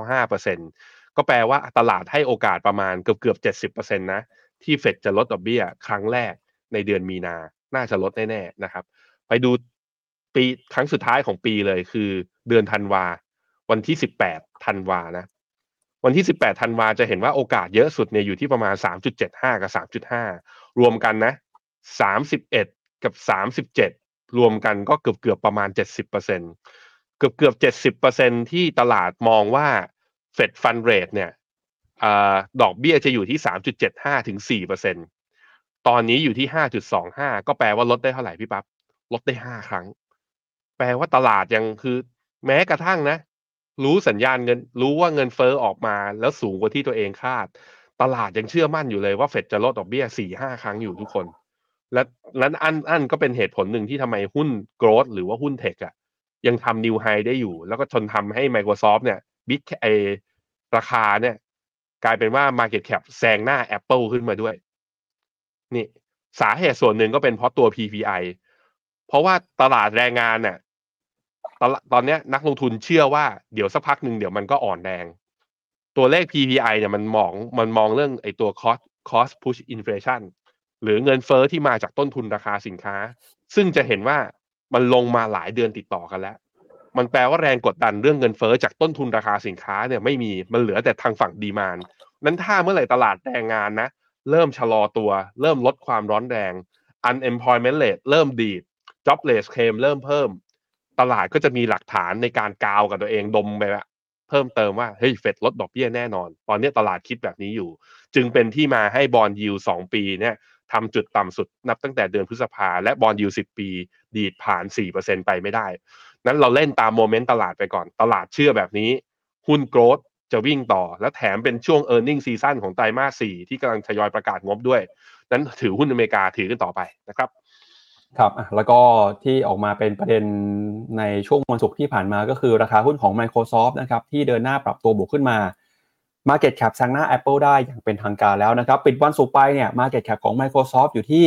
[SPEAKER 3] 69.95%ก็แปลว่าตลาดให้โอกาสประมาณเกือบเกือบ 70%นะที่เฟดจะลดดอกเบี้ยครั้งแรกในเดือนมีนา น่าจะลดแน่ๆนะครับ ไปดูปีครั้งสุดท้ายของปีเลยคือเดือนธันวา วันที่ 18ธันวานะ วันที่ 18ธันวาจะเห็นว่าโอกาสเยอะสุดเนี่ยอยู่ที่ประมาณ 3.75 กับ 3.5 รวมกันนะสามสิบเอ็ดกับสามสิบเจ็ดรวมกันก็เกือบเกือบประมาณเจ็ดสิบเปอร์เซ็นเกือบเกือบเจ็ดสิบเปอร์เซ็นที่ตลาดมองว่าเฟดฟันเรทเนี่ยอดอกเบี้ยจะอยู่ที่สามจุดเจ็ดห้าถึงสี่เปอร์เซ็นตอนนี้อยู่ที่ห้าจุดสองห้าก็แปลว่าลดได้เท่าไหร่พี่ปับ๊บลดได้ห้าครั้ง แปลว่าตลาดยังคือ แม้กระทั่งนะ รู้สัญญาณเงิน รู้ว่าเงินเฟอ้อออกมาแล้วสูงกว่าที่ตัวเองคาด ตลาดยังเชื่อมั่นอยู่เลยว่าเฟดจะลดดอกเบี้ยสี่ห้าครั้งอยู่ทุกคน และนั้นอันอันก็เป็นเหตุผลหนึ่งที่ทำไมหุ้นโกรดหรือว่าหุ้นเทคอะยังทำนิวไฮได้อยู่ แล้วก็จนทำให้ Microsoft เนี่ยบิ๊กไอราคาเนี่ย กลายเป็นว่า Market Cap แซงหน้า Apple ขึ้นมาด้วย นี่ สาเหตุส่วนหนึ่งก็เป็นเพราะตัว PPI เพราะว่าตลาดแรงงานเนี่ย ตอนตอนนี้นักลงทุนเชื่อว่าเดี๋ยวสักพักหนึ่งเดี๋ยวมันก็อ่อนแรง ตัวเลข PPI เนี่ยมันมองมันมองเรื่องไอ้ตัว cost cost push inflation หรือเงินเฟอ้อที่มาจากต้นทุนราคาสินค้า ซึ่งจะเห็นว่ามันลงมาหลายเดือนติดต่อกันแล้ว มันแปลว่าแรงกดดันเรื่องเงินเฟอ้อจากต้นทุนราคาสินค้าเนี่ยไม่มีมันเหลือแต่ทางฝั่งดีมานนั้นถ้าเมื่อไหร่ตลาดแรงงานนะ เริ่มชะลอตัว เริ่มลดความร้อนแรง unemployment rate เริ่มดีด jobless claim เริ่มเพิ่ม ตลาดก็จะมีหลักฐานในการกาวกับตัวเองดมไปว่าเพิ่มเติมว่าเฮ้ยเฟดลดดอกเบี้ยแน่นอน ตอนนี้ตลาดคิดแบบนี้อยู่ จึงเป็นที่มาให้บอลยูสองปีเนี่ยทำจุดต่ำสุดนับตั้งแต่เดือนพฤษภาและ bond yield สิบปี ดีดผ่าน 4%ไปไม่ได้ นั้นเราเล่นตามโมเมนต์ตลาดไปก่อน ตลาดเชื่อแบบนี้ หุ้น growth จะวิ่งต่อ และแถมเป็นช่วง e a r n i n g ซีซั่นของไตรมาส4ที่กำลังทยอยประกาศงบด้วย นั้นถือหุ้นอเมริกาถือกันต่อไปนะครับ
[SPEAKER 2] ครับแล้วก็ที่ออกมาเป็นประเด็นในช่วงวันศุกร์ที่ผ่านมาก็คือราคาหุ้นของ Microsoft นะครับที่เดินหน้าปรับตัวบวกขึ้นมา Market Cap แซงหน้า Apple ได้อย่างเป็นทางการแล้วนะครับ ปิดวันศุกร์ไปเนี่ย Market Cap ของ Microsoft อยู่ที่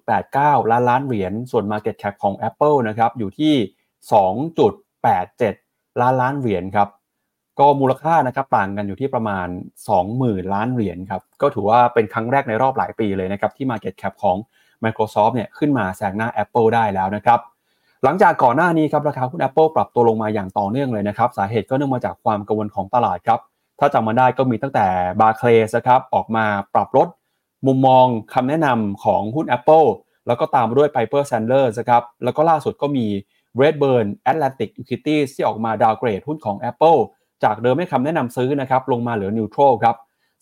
[SPEAKER 2] 2.89 ล้านล้านเหรียญส่วน Market Cap ของ Apple นะครับอยู่ที่ 2.87 ล้านล้านเหรียญครับก็มูลค่านะครับต่างกันอยู่ที่ประมาณ 20,000 ล้านเหรียญครับก็ถือว่าเป็นครั้งแรกในรอบหลายปีเลยนะครับที่ Market Cap ของ Microsoft เนี่ยขึ้นมาแซงหน้า Apple ได้แล้วนะครับหลังจากก่อนหน้านี้ครับราคาหุ้น Apple ปรับตัวลงมาอย่างต่อเนื่องเลยนะครับสาเหตุก็เนื่องมาจากความกังวลของตลาดครับถ้าจำมาได้ก็มีตั้งแต่บาร์เคลสครับออกมาปรับลดมุมมองคำแนะนำของหุ้น Apple แล้วก็ตามมาด้วย Piper Sandler นะครับแล้วก็ล่าสุดก็มี Redburn Atlantic Equities ที่ออกมาดาวเกรดหุ้นของ Apple จากเดิมให้คำแนะนำซื้อนะครับลงมาเหลือนิวโตรครับ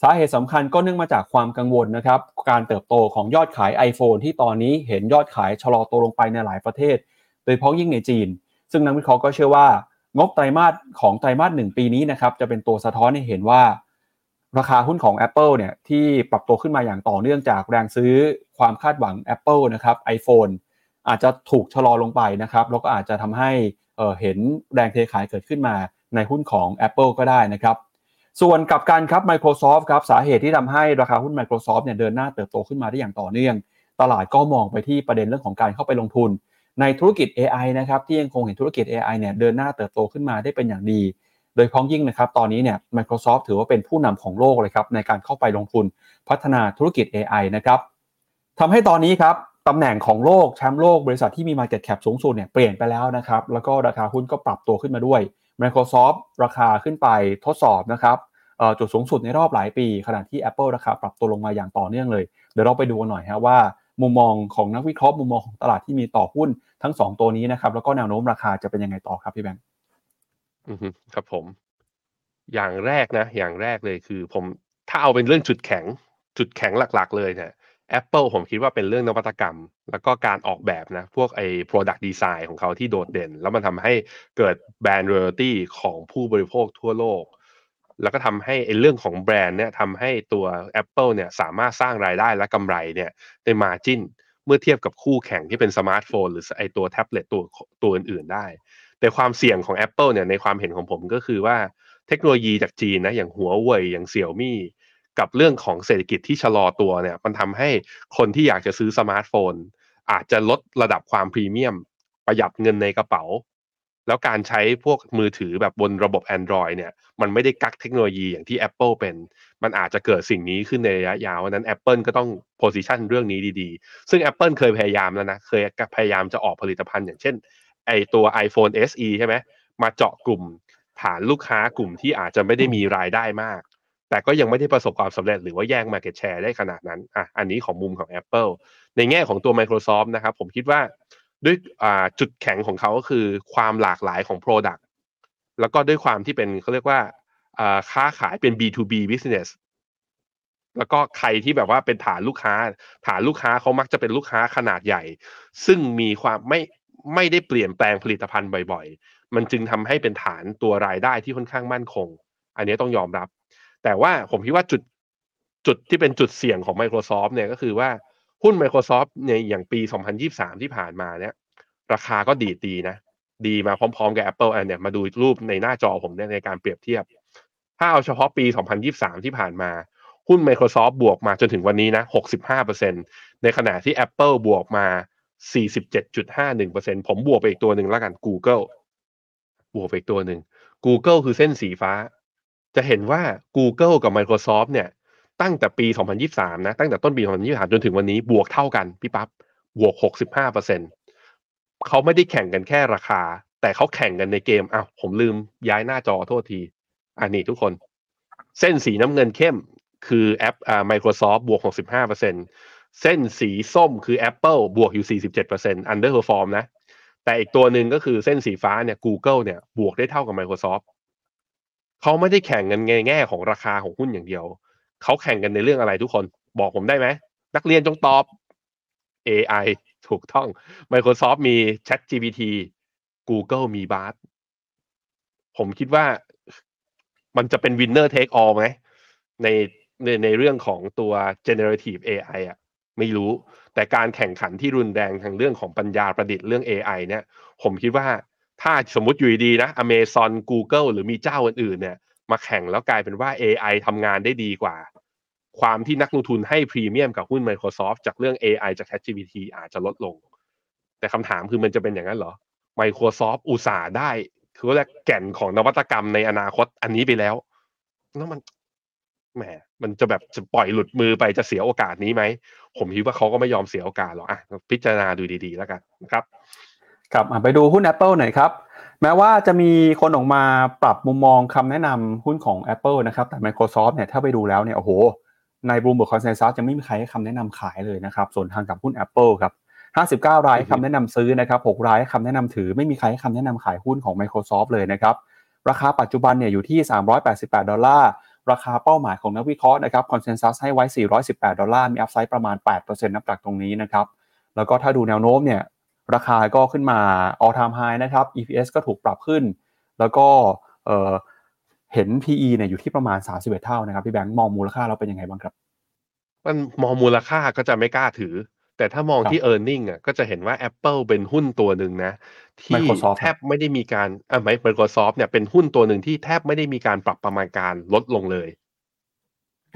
[SPEAKER 2] สาเหตุสำคัญก็เนื่องมาจากความกังวลนะครับ การเติบโตของยอดขาย iPhone ที่ตอนนี้เห็นยอดขายชะลอตัวลงไปในหลายประเทศ โดยเฉพาะยิ่งในจีน ซึ่งนักวิเคราะห์ก็เชื่อว่างบไตรมาสของไตรมาสหนึ่งปีนี้นะครับจะเป็นตัวสะท้อนให้เห็นว่า ราคาหุ้นของ Apple เนี่ยที่ปรับตัวขึ้นมาอย่างต่อเนื่องจากแรงซื้อความคาดหวัง Apple นะครับ iPhone อาจจะถูกชะลอลงไปนะครับแล้วก็อาจจะทำให้เเห็นแรงเทขายเกิดขึ้นมาในหุ้นของ Apple ก็ได้นะครับ ส่วนกับการครับ Microsoft ครับสาเหตุที่ทำให้ราคาหุ้น Microsoft เนี่ยเดินหน้าเติบโตขึ้นมาได้อย่างต่อเนื่อง ตลาดก็มองไปที่ประเด็นเรื่องของการเข้าไปลงทุน ในธุรกิจ AI นะครับที่ยังคงเห็นธุรกิจ AI เนี่ยเดินหน้าเติบโตขึ้นมาได้เป็นอย่างดี โดยพ้องยิ่งนะครับตอนนี้เนี่ย Microsoft ถือว่าเป็นผู้นำของโลกเลยครับในการเข้าไปลงทุนพัฒนาธุรกิจ AI นะครับทำให้ตอนนี้ครับตำแหน่งของโลกแชมป์โลกบริษัทที่มี Market Cap สูงสุดเนี่ยเปลี่ยนไปแล้วนะครับแล้วก็ราคาหุ้นก็ปรับตัวขึ้นมาด้วย Microsoft ราคาขึ้นไปทดสอบนะครับจุดสูงสุดในรอบหลายปี ขณะที่ Apple ราคาปรับตัวลงมาอย่างต่อเนื่องเลย เดี๋ยวเราไปดูกันหน่อยฮะว่า มุมมองของนักวิเคราะห์มุมมองของตลาดที่มีต่อหุ้นทั้ง 2 ตัวนี้นะครับ แล้วก็แนวโน้มราคาจะเป็นยังไงต่อครับพี่แบงค์
[SPEAKER 3] ครับผม อย่างแรกนะ อย่างแรกเลยคือ ผมถ้าเอาเป็นเรื่องจุดแข็ง จุดแข็งหลัก ๆ เลยเนี่ย Apple ผมคิดว่าเป็นเรื่องนวัตกรรม แล้วก็การออกแบบนะ พวกไอ้ product design ของเขาที่โดดเด่น แล้วมันทำให้เกิดแบรนด์ royalty ของผู้บริโภคทั่วโลก แล้วก็ทำให้ไอ้เรื่องของแบรนด์เนี่ยทำให้ตัว Apple เนี่ยสามารถสร้างรายได้และกำไรเนี่ยใน margin เมื่อเทียบกับคู่แข่งที่เป็นสมาร์ทโฟน หรือไอตัวแท็บเล็ตตัวตัวอื่นๆได้ แต่ความเสี่ยงของ Apple เนี่ยในความเห็นของผมก็คือว่าเทคโนโลยีจากจีนนะอย่างหัวเว่ยอย่างเสี่ยวมี่ กับเรื่องของเศรษฐกิจที่ชะลอตัวเนี่ยมันทำให้คนที่อยากจะซื้อสมาร์ทโฟน อาจจะลดระดับความพรีเมียม ประหยัดเงินในกระเป๋า แล้วการใช้พวกมือถือแบบบนระบบ Android เนี่ยมันไม่ได้กักเทคโนโลยีอย่างที่ Apple เป็น มันอาจจะเกิดสิ่งนี้ขึ้นในระยะยาวนั้น Apple ก็ต้องโพ i ิชันเรื่องนี้ดีๆ ซึ่ง Apple เคยพยายามแล้วนะเคยพยายามจะออกผลิตภัณฑ์อย่างเช่นไอตัว iPhone SE ใช่ไหมมาเจาะกลุ่มฐานลูกค้ากลุ่มที่อาจจะไม่ได้มีรายได้มาก แต่ก็ยังไม่ได้ประสบความสำเร็จหรือว่าแย่ง Market Share ได้ขนาดนั้นอะอันนี้ของมุมของ Apple ในแง่ของตัว Microsoft นะครับผมคิดว่าด้วยจุดแข็งของเขาก็คือความหลากหลายของ Product แล้วก็ด้วยความที่เป็นเขาเรียกว่าค้าขายเป็น B2B business แล้วก็ใครที่แบบว่าเป็นฐานลูกค้า ฐานลูกค้าเขามักจะเป็นลูกค้าขนาดใหญ่ ซึ่งมีความไม่ไม่ได้เปลี่ยนแปลงผลิตภัณฑ์บ่อยๆ มันจึงทำให้เป็นฐานตัวรายได้ที่ค่อนข้างมั่นคง อันนี้ต้องยอมรับ แต่ว่าผมคิดว่าจุดจุดที่เป็นจุดเสี่ยงของ Microsoft เนี่ยก็คือว่าหุ้น Microsoft ในอย่างปี 2023 ที่ผ่านมาเนี่ย ราคาก็ดีดีนะ ดีมาพร้อมๆ กับ Apple อันเนี่ยมาดูรูปในหน้าจอผมเนี่ยในการเปรียบเทียบ ถ้าเอาเฉพาะปี 2023 ที่ผ่านมา หุ้น Microsoft บวกมาจนถึงวันนี้นะ 65%ในขณะที่ Apple บวกมา 47.51%ผมบวกไปอีกตัวหนึ่งแล้วกัน Google บวกไปอีกตัวหนึ่ง Google คือเส้นสีฟ้า จะเห็นว่า Google กับ Microsoft เนี่ย ตั้งแต่ปี 2023 นะ ตั้งแต่ต้นปี 2023 จนถึงวันนี้บวกเท่ากัน พี่ปับ๊บบวก 65%เขาไม่ได้แข่งกันแค่ราคา แต่เขาแข่งกันในเกมอ้าวผมลืมย้ายหน้าจอโทษที อันนี้ทุกคน เส้นสีน้ำเงินเข้มคือแอปอ่า Microsoft บวก 65%เส้นสีส้มคือ Apple บวกอยู่ 47% underperform นะ แต่อีกตัวหนึ่งก็คือเส้นสีฟ้าเนี่ย Google เนี่ย บวกได้เท่ากับ Microsoft เขาไม่ได้แข่งกันในแง่ของราคาของหุ้นอย่างเดียว เขาแข่งกันในเรื่องอะไรทุกคน บอกผมได้ไหม นักเรียนจงตอบ AI ถูกต้อง Microsoft มี ChatGPT Google มี Bard ผมคิดว่ามันจะเป็น winner take all ไหมในในในเรื่องของตัว generative AI อะไม่รู้ แต่การแข่งขันที่รุนแรงทางเรื่องของปัญญาประดิษฐ์เรื่อง AI เนี่ย ผมคิดว่า ถ้าสมมติอยู่ดีๆนะ Amazon Google หรือมีเจ้าอื่นๆเนี่ย มาแข่งแล้วกลายเป็นว่า AI ทำงานได้ดีกว่า ความที่นักลงทุนให้พรีเมียมกับหุ้น Microsoft จากเรื่อง AI จาก ChatGPT อาจจะลดลง แต่คำถามคือมันจะเป็นอย่างนั้นเหรอ Microsoft อุตส่าห์ได้ คือว่าแก่นของนวัตกรรมในอนาคตอันนี้ไปแล้วแล้วมันแหมมันจะแบบจะปล่อยหลุดมือไปจะเสียโอกาสนี้ไหม ผมคิดว่าเขาก็ไม่ยอมเสียโอกาสหรอกอะพิจารณาดูดีๆแล้วกันนะครับ
[SPEAKER 2] ครับไปดูหุ้น Apple หน่อยครับ แม้ว่าจะมีคนออกมาปรับมุมมองคำแนะนำหุ้นของ Apple นะครับแต่ Microsoft เนี่ยถ้าไปดูแล้วเนี่ยโอ้โหใน Bloomberg Consensus จะไม่มีใครให้คำแนะนำขายเลยนะครับส่วนทางกับหุ้น Apple ครับ59 รายให้คำแนะนำซื้อนะครับ6รายให้คำแนะนำถือไม่มีใครให้คำแนะนำขายหุ้นของ Microsoft เลยนะครับราคาปัจจุบันเนี่ยอยู่ที่ 388 ดอลลาร์ราคาเป้าหมายของนักวิเคราะห์นะครับ Consensus ให้ไว้ 418 ดอลลาร์มีอัพไซด์ประมาณ 8%นับจากตรงนี้นะครับแล้วก็ถ้าดูแนวโน้มเนี่ย ราคาก็ขึ้นมา all time high นะครับ EPS ก็ถูกปรับขึ้น แล้วก็เเห็น PE เนี่ยอยู่ที่ประมาณ 31 เท่านะครับ พี่แบงค์มองมูลค่าเราเป็นยังไงบ้างครับ
[SPEAKER 3] มันมองมูลค่าก็จะไม่กล้าถือ แต่ถ้ามองที่ e a r n i n g อะก็จะเห็นว่า Apple เป็นหุ้นตัวหนึ่งนะ ที่
[SPEAKER 2] Microsoft
[SPEAKER 3] แทบไม่ได้มีการอ่าไม่ Microsoft เนี่ยเป็นหุ้นตัวหนึ่งที่แทบไม่ได้มีการปรับประมาณการลดลงเลย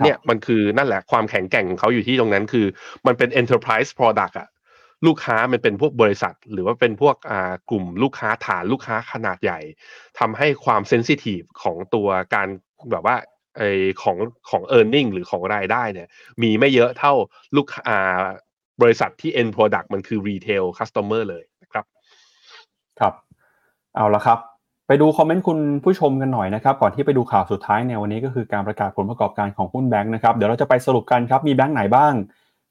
[SPEAKER 3] เนี่ยมันคือนั่นแหละความแข็งแกร่งของเขาอยู่ที่ตรงนั้นคือ มันเป็น enterprise product อะ ลูกค้ามันเป็นพวกบริษัท หรือว่าเป็นพวกอ่ากลุ่มลูกค้าฐานลูกค้าขนาดใหญ่ทำให้ความเซนซิทีฟของตัวการแบบว่าไอของของ e a r n i n g หรือของรายได้เนี่ยมีไม่เยอะเท่าลูกอ่าบริษัทที่ end product มันคือ retail customer เลยนะครับ
[SPEAKER 2] ครับ เอาละครับ ไปดูคอมเมนต์คุณผู้ชมกันหน่อยนะครับ ก่อนที่ไปดูข่าวสุดท้ายในวันนี้ก็คือการประกาศผลประกอบการของหุ้นแบงค์นะครับ เดี๋ยวเราจะไปสรุปกันครับ มีแบงค์ไหนบ้าง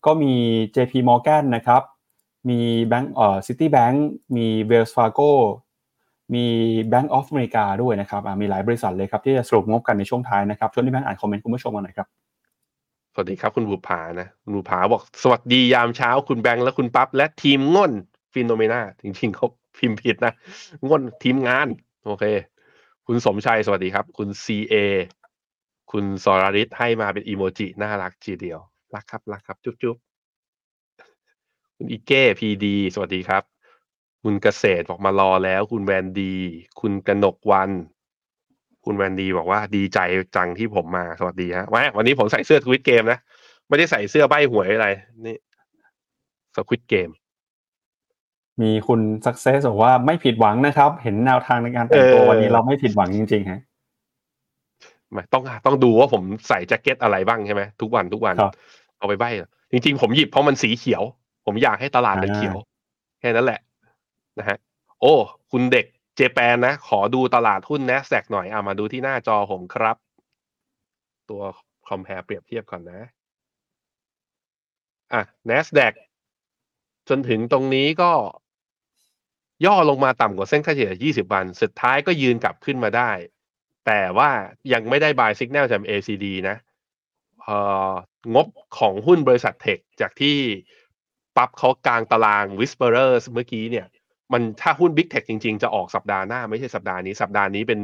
[SPEAKER 2] ก็มี JP Morgan นะครับ มีแบงค์เอ่อ Citibank มี Wells Fargo มี Bank of America ด้วยนะครับมีหลายบริษัทเลยครับที่จะสรุปงบกันในช่วงท้ายนะครับช่วงที่แบงค์อ่านคอมเมนต์คุณผู้ชมกันหน่อยครับ
[SPEAKER 3] สวัสดีครับคุณบุภานะคุณบุภาบอกสวัสดียามเช้าคุณแบงค์และคุณปั๊บและทีมง่นฟินโนเมนาจริงๆเขาพิมพ์ผิดนะง่นทีมงาน โอเค คุณสมชัยสวัสดีครับ คุณ CA คุณสรริศให้มาเป็นอีโมจิน่ารักจีเดียวรักครับรักครับ จุ๊บ คุณอีเก้พีดีสวัสดีครับ คุณเกษตรบอกมารอแล้ว คุณแวนดี คุณกนกวัน คุณแวนดีบอกว่าดีใจจังที่ผมมาสวัสดีฮะวันนี้ผมใส่เสื้อสควิตเกมนะ ไม่ได้ใส่เสื้อใบหวยอะไร นี่สควิตเกม
[SPEAKER 2] มีคุณ success บอกว่าไม่ผิดหวังนะครับ เห็นแนวทางในการแต่งตัววันนี้เราไม่ผิดหวังจริงๆฮะ
[SPEAKER 3] ต้องต้องดูว่าผมใส่แจ็คเก็ตอะไรบ้างใช่ไหมทุกวันทุกวัน เอาไปใบจริง ๆ ผมหยิบเพราะมันสีเขียว ผมอยากให้ตลาดเป็นเขียว แค่นั้นแหละนะฮะโอ้ คุณเด็กเจแปนนะ ขอดูตลาดหุ้น n น s แ a q หน่อยเอามาดูที่หน้าจอผมครับ ตัวคอมเพลเปรียบเทียบก่อนนะอะ NASDAQ จนถึงตรงนี้ก็ย่อลงมาต่ำกว่าเส้นค่าเฉลี่ย 20 วัน สุดท้ายก็ยืนกลับขึ้นมาได้ แต่ว่ายังไม่ได้บายสัญญาณจาก ACD นะเอ่องบของหุ้นบริษัทเทคจากที่ ปรับเขากลางตาราง Whisperers เมื่อกี้เนี่ย มันถ้าหุ้น Big Tech จริงๆ จะออกสัปดาห์หน้าไม่ใช่สัปดาห์นี้ สัปดาห์นี้เป็น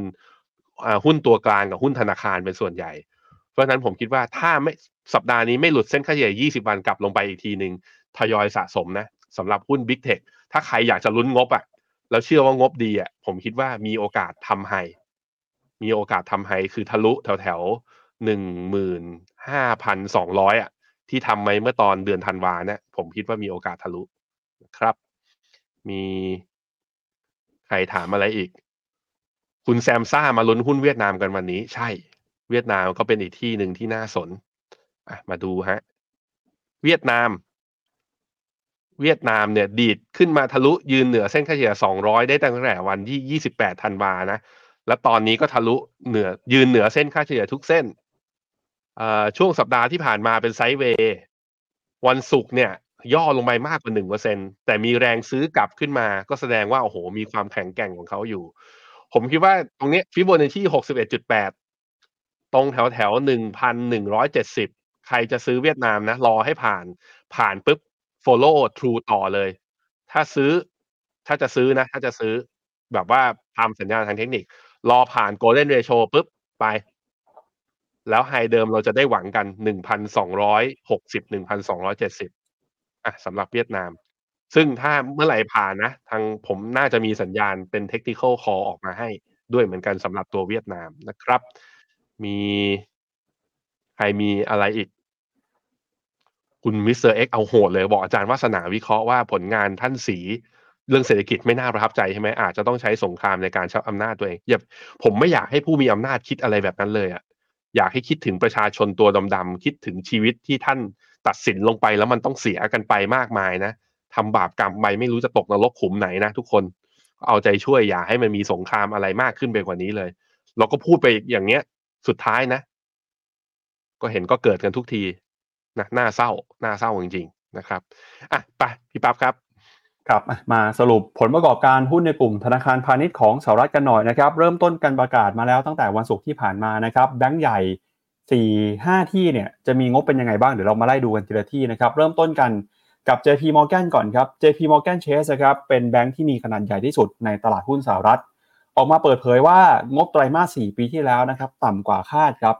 [SPEAKER 3] หุ้นตัวกลางกับหุ้นธนาคารเป็นส่วนใหญ่ เพราะฉะนั้นผมคิดว่าถ้าไม่สัปดาห์นี้ไม่หลุดเส้นค่าเฉลี่ย 20 วันกลับลงไปอีกทีหนึ่งทยอยสะสมนะสำหรับหุ้น Big Tech ถ้าใครอยากจะลุ้นงบอะ่ะแล้วเชื่อว่างบดีอะ่ะผมคิดว่ามีโอกาสทำไฮมีโอกาสทำไฮคือทะลุแถวแถวหนึ่งหมื่นห้าพันสองร้อยอะ ที่ทำไว้เมื่อตอนเดือนธันวาเนี่ยผมคิดว่ามีโอกาสทะลุครับ มีใครถามอะไรอีก คุณแซมซ่ามาลุ้นหุ้นเวียดนามกันวันนี้ ใช่ เวียดนามก็เป็นอีกที่หนึ่งที่น่าสนอะมาดูฮะ เวียดนาม เวียดนามเนี่ย ดีดขึ้นมาทะลุยืนเหนือเส้นค่าเฉลี่ย 200 ได้ตั้งแต่วันที่ 28 ธันวานะ แล้วตอนนี้ก็ทะลุเหนือยืนเหนือเส้นค่าเฉลี่ยทุกเส้น ช่วงสัปดาห์ที่ผ่านมาเป็นไซด์เวย์วันศุกร์เนี่ย ย่อลงไปมากกว่าหนึ่งเปอร์เซ็นแต่มีแรงซื้อกลับขึ้นมาก็แสดงว่าโอ้โห มีความแข็งแกร่งของเขาอยู่ ผมคิดว่าตรงนี้ฟิโบนัชชีหกสิบเอ็ดจุดแปดตรงแถวแถวหนึ่งพันหนึ่งร้อยเจ็ดสิบใครจะซื้อเวียดนามนะ รอให้ผ่านผ่านปุ๊บ follow true ต่อเลย ถ้าซื้อ ถ้าจะซื้อนะ ถ้าจะซื้อแบบว่าทำสัญญาณทางเทคนิค รอผ่าน golden ratio ปุ๊บไป แล้วไฮเดิมเราจะได้หวังกันหนึ่งพันสองร้อยหกสิบหนึ่งพันสองร้อยเจ็ดสิบอะสำหรับเวียดนาม ซึ่งถ้าเมื่อไหร่ผ่านนะ ทางผมน่าจะมีสัญญาณเป็น technical call ออกมาให้ด้วยเหมือนกันสำหรับตัวเวียดนามนะครับ มีใครมีอะไรอีก คุณ Mr. X เอาโหดเลยบอกอาจารย์วาสนาวิเคราะห์ว่าผลงานท่านสีเรื่องเศรษฐกิจไม่น่าประทับใจใช่ไหมอาจจะต้องใช้สงครามในการกระชับอำนาจตัวเองอย่าผมไม่อยากให้ผู้มีอำนาจคิดอะไรแบบนั้นเลยอะ อยากให้คิดถึงประชาชนตัวดำๆคิดถึงชีวิตที่ท่านตัดสินลงไปแล้วมันต้องเสียกันไปมากมายนะทำบาปกรรมไปไม่รู้จะตกนรกขุมไหนนะ ทุกคนเอาใจช่วยอย่าให้มันมีสงครามอะไรมากขึ้นไปกว่านี้เลย เราก็พูดไปอย่างเนี้ย สุดท้ายนะ ก็เห็นก็เกิดกันทุกทีนะน่าเศร้าน่าเศร้าจริงๆนะครับอะไปพี่ปั๊บครับ
[SPEAKER 2] ครับมาสรุปผลประกอบการหุ้นในกลุ่มธนาคารพาณิชย์ของสหรัฐกันหน่อยนะครับ เริ่มต้นการประกาศมาแล้วตั้งแต่วันศุกร์ที่ผ่านมานะครับแบงก์ใหญ่4 5 ที่เนี่ยจะมีงบเป็นยังไงบ้างเดี๋ยวเรามาไล่ดูกันทีละที่นะครับ เริ่มต้นกันกับ JP Morgan ก่อนครับ JP Morgan Chase นะครับเป็นแบงก์ที่มีขนาดใหญ่ที่สุดในตลาดหุ้นสหรัฐ ออกมาเปิดเผยว่างบไตรมาส 4 ปีที่แล้วนะครับต่ำกว่าคาดครับ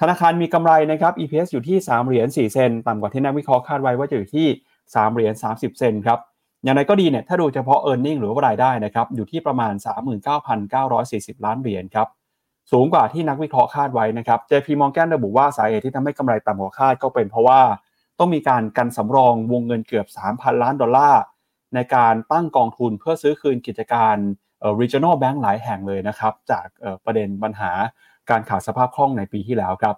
[SPEAKER 2] ธนาคารมีกำไรนะครับ EPS อยู่ที่3เหรียญ4เซนต่ำกว่าที่นักวิเคราะห์คาดไว้ว่าจะอยู่ที่3เหรียญ30 เซนครับ อย่างไรก็ดีเนี่ยถ้าดูเฉพาะ e a r n i n g หรือว่ารายได้นะครับอยู่ที่ประมาณ 39,940 ล้านเหรียญครับสูงกว่าที่นักวิเคราะห์คาดไว้นะครับ JP Morgan ระบุว่าสาเหตุที่ทำให้กำไรต่ำกว่าคาดก็เป็นเพราะว่าต้องมีการกันสำรองวงเงินเกือบ 3,000 ล้านดอลลาร์ ในการตั้งกองทุนเพื่อซื้อคืนกิจการ regional bank หลายแห่งเลยนะครับ จากประเด็นปัญหาการขาดสภาพคล่องในปีที่แล้วครับ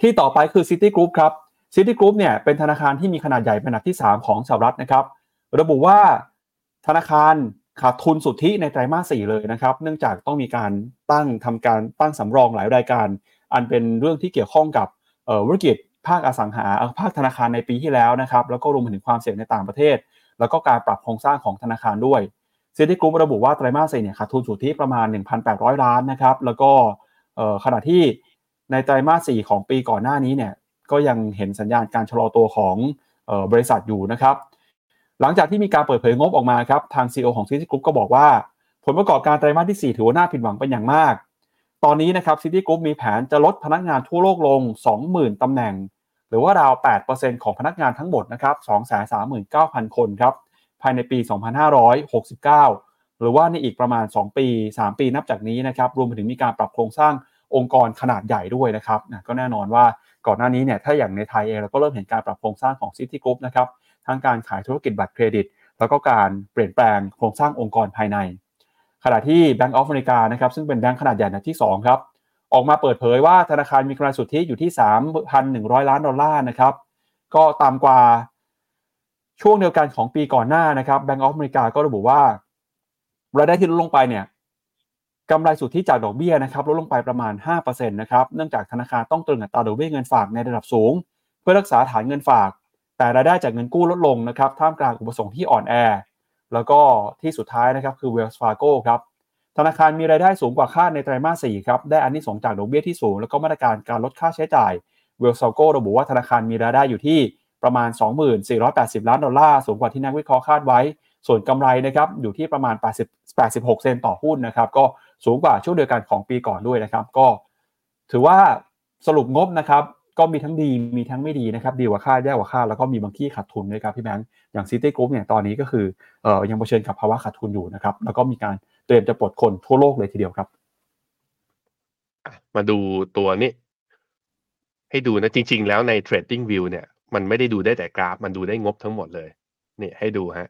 [SPEAKER 2] ที่ต่อไปคือ City Group ครับ City Group เนี่ยเป็นธนาคารที่มีขนาดใหญ่เป็นอันดับที่ 3 ของสหรัฐนะครับ ระบุว่าธนาคารขาดทุนสุทธิในไตรมาส4เลยนะครับ เนื่องจากต้องมีการตั้งทำการตั้งสำรองหลายรายการ อันเป็นเรื่องที่เกี่ยวข้องกับธุรกิจภาคอสังหาภาคธนาคารในปีที่แล้วนะครับแล้วก็รวมถึงความเสี่ยงในต่างประเทศ แล้วก็การปรับโครงสร้างของธนาคารด้วย City Group ระบุว่าไตรมาส4เนี่ยขาดทุนสุทธิประมาณ 1,800 ล้านนะครับแล้วก็ขณะที่ในไตรมาส4ของปีก่อนหน้านี้เนี่ย ก็ยังเห็นสัญญาณการชะลอตัวของออบริษัทอยู่นะครับ หลังจากที่มีการเปิดเผยงบออกมาครับทาง CEO ของ City Group ก็บอกว่า ผลประกอบการไตรมาสที่ 4 ถือว่าน่าผิดหวังเป็นอย่างมาก ตอนนี้นะครับ City Group มีแผนจะลดพนักงานทั่วโลกลง 20,000 ตำแหน่ง หรือว่าราว 8%ของพนักงานทั้งหมดนะครับ 239,000 คนครับภายในปี 2569 หรือว่าในอีกประมาณ 2 ปี 3 ปีนับจากนี้นะครับรวมไปถึงมีการปรับโครงสร้างองค์กรขนาดใหญ่ด้วยนะครับก็แน่นอนว่า ก่อนหน้านี้เนี่ยถ้าอย่างในไทยเองเราก็เริ่มเห็นการปรับโครงสร้างของ City Group นะครับทั้งการขายธุรกิจบัตรเครดิต แล้วก็การเปลี่ยนแปลงโครงสร้างองค์กรภายใน ขณะที่ Bank of America นะครับซึ่งเป็นแบงก์ขนาดใหญ่อันดับที่2ครับออกมาเปิดเผยว่าธนาคารมีกำไรสุทธิอยู่ที่ 3,100 ล้านดอลลาร์นะครับก็ต่ำกว่าช่วงเดียวกันของปีก่อนหน้านะครับ Bank of America ก็ระบุว่ารายได้ที่ลดลงไปเนี่ย กำไรสุทธิจากดอกเบี้ยนะครับลดลงไปประมาณ 5%นะครับเนื่องจากธนาคารต้องตรึงอัตราดอกเบี้ยเงินฝากในระดับสูง เพื่อรักษาฐานเงินฝาก แต่รายได้จากเงินกู้ลดลงนะครับท่ามกลางอุปสงค์ที่อ่อนแอ แล้วก็ที่สุดท้ายนะครับคือ Wells Fargo ครับธนาคารมีรายได้สูงกว่าคาดในไตรมาส4ครับได้อันนี้สงจากดอกเบี้ยที่สูง แล้วก็มาตรการการลดค่าใช้จ่าย Wells Fargo ระบุว่าธนาคารมีรายได้อยู่ที่ประมาณ 2480 ล้านดอลลาร์สูงกว่าที่นักวิเคราะห์คาดไว้ ส่วนกำไรนะครับอยู่ที่ประมาณ80 86 เซนต์ต่อหุ้นนะครับก็ สูงกว่าช่วงเดียวกันของปีก่อนด้วยนะครับ ก็ถือว่าสรุปงบนะครับ ก็มีทั้งดีมีทั้งไม่ดีนะครับ ดีกว่าคาดแย่กว่าคาดแล้วก็มีบางที่ขาดทุนด้วยครับพี่แบงค์อย่าง City Group เนี่ยตอนนี้ก็คือเอ่อยังเผชิญกับภาวะขาดทุนอยู่นะครับ แล้วก็มีการเตรียมจะปลดคนทั่วโลกเลยทีเดียวครับ
[SPEAKER 3] มาดูตัวนี้ ให้ดูนะจริง ๆ แล้วใน Trading View เนี่ย มันไม่ได้ดูได้แต่กราฟ มันดูได้งบทั้งหมดเลย นี่ให้ดูฮะ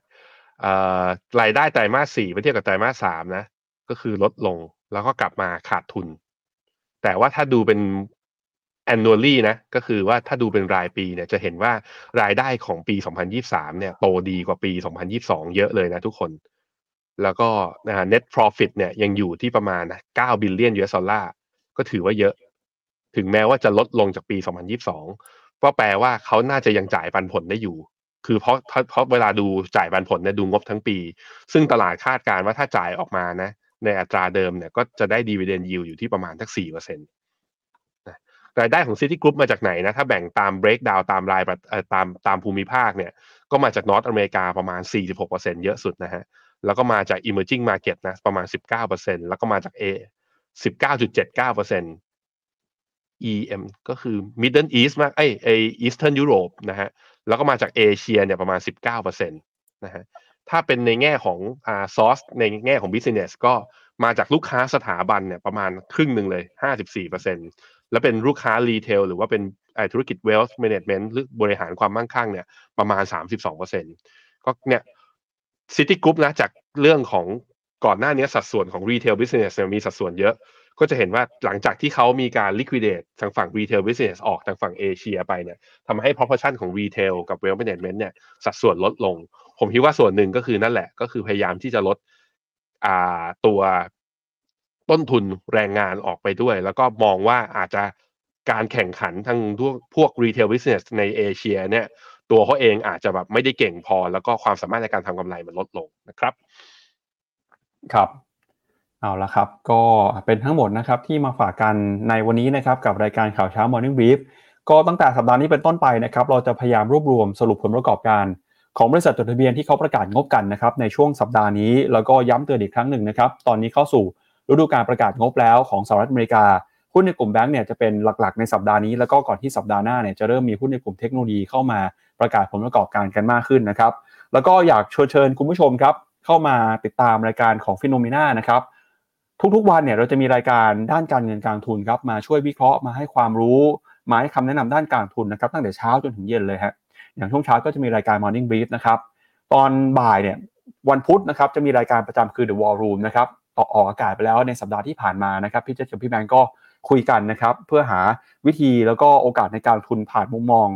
[SPEAKER 3] รายได้ไตรมาสสี่ไปเทียบกับไตรมาสสามนะ ก็คือลดลงแล้วก็กลับมาขาดทุน แต่ว่าถ้าดูเป็น annually นะก็คือว่าถ้าดูเป็นรายปีเนี่ยจะเห็นว่ารายได้ของปี 2023 เนี่ยโตดีกว่าปี 2022 เยอะเลยนะทุกคน แล้วก็นะ net profit เนี่ยยังอยู่ที่ประมาณ 9 บิลเลียน US ดอลลาร์ก็ถือว่าเยอะ ถึงแม้ว่าจะลดลงจากปี 2022 ก็แปลว่าเขาน่าจะยังจ่ายปันผลได้อยู่ คือเพราะเพราะเพราะเวลาดูจ่ายปันผลเนี่ยดูงบทั้งปี ซึ่งตลาดคาดการณ์ว่าถ้าจ่ายออกมานะ ในอัตราเดิมเนี่ยก็จะได้ดีเวเดนยิวอยู่ที่ประมาณสัก4%นะรายได้ของ Citigroup มาจากไหนนะ ถ้าแบ่งตาม breakdown ตามรายตามตามภูมิภาคเนี่ย ก็มาจาก North America ประมาณ 46%เยอะสุดนะฮะ แล้วก็มาจาก emerging market นะ ประมาณ 19%แล้วก็มาจาก A 19.79% EM ก็คือ Middle East มากเอ้ยไอ Eastern Europe นะฮะ แล้วก็มาจากเอเชียเนี่ยประมาณ 19%นะฮะ ถ้าเป็นในแง่ของอ่าซอสในแง่ของ business ก็มาจากลูกค้าสถาบันเนี่ยประมาณครึ่งหนึ่งเลย 54%แล้วเป็นลูกค้ารีเทลหรือว่าเป็นธุรกิจ wealth management หรือบริหารความมั่งคั่งเนี่ยประมาณ 32%ก็เนี่ย City Group นะจากเรื่องของก่อนหน้านี้สัดส่วนของ retail business มีสัดส่วนเยอะ ก็จะเห็นว่าหลังจากที่เขามีการ liquidate ทางฝั่ง retail business ออกทางฝั่งเอเชียไปเนี่ยทำให้ proportion ของ retail กับ wealth management เนี่ยสัดส่วนลดลง ผมคิดว่าส่วนหนึ่งก็คือนั่นแหละ ก็คือพยายามที่จะลดอ่าตัวต้นทุนแรงงานออกไปด้วย แล้วก็มองว่าอาจจะการแข่งขันทางพวก retail business ในเอเชียเนี่ยตัวเขาเองอาจจะแบบไม่ได้เก่งพอ แล้วก็ความสามารถในการทำกำไรมันลดลงนะครับ
[SPEAKER 2] ครับ เอาละครับ ก็เป็นทั้งหมดนะครับที่มาฝากกันในวันนี้นะครับกับรายการข่าวเช้า Morning Brief ก็ตั้งแต่สัปดาห์นี้เป็นต้นไปนะครับเราจะพยายามรวบรวมสรุปผลประกอบการ ของบริษัทจดทะเบียนที่เขาประกาศงบกันนะครับในช่วงสัปดาห์นี้ แล้วก็ย้ำเตือนอีกครั้งหนึ่งนะครับตอนนี้เข้าสู่ฤดูการประกาศงบแล้วของสหรัฐอเมริกาหุ้นในกลุ่มแบงก์เนี่ยจะเป็นหลักๆในสัปดาห์นี้แล้วก็ก่อนที่สัปดาห์หน้าเนี่ยจะเริ่มมีหุ้นในกลุ่มเทคโนโลยีเข้ามาประกาศผลประกอบการกันมากขึ้นนะครับแล้วก็อยากเชิญเชิญคุณผู้ชมครับเข้ามาติดตามรายการของฟิโนเมนานะครับ ทุกๆวันเนี่ยเราจะมีรายการด้านการเงินการทุนครับมาช่วยวิเคราะห์มาให้ความรู้มาให้คำแนะนำด้านการทุนนะครับตั้งแต่เช้าจนถึงเย็นเลยฮะอย่างช่วงเช้าก็จะมีรายการ Morning Brief นะครับตอนบ่ายเนี่ยวันพุธนะครับจะมีรายการประจำคือ The War Room นะครับต่อออกอากาศไปแล้วในสัปดาห์ที่ผ่านมานะครับพี่เจษกับพี่แบงก์ก็คุยกันนะครับเพื่อหาวิธีแล้วก็โอกาสในการทุนผ่านมุมมอง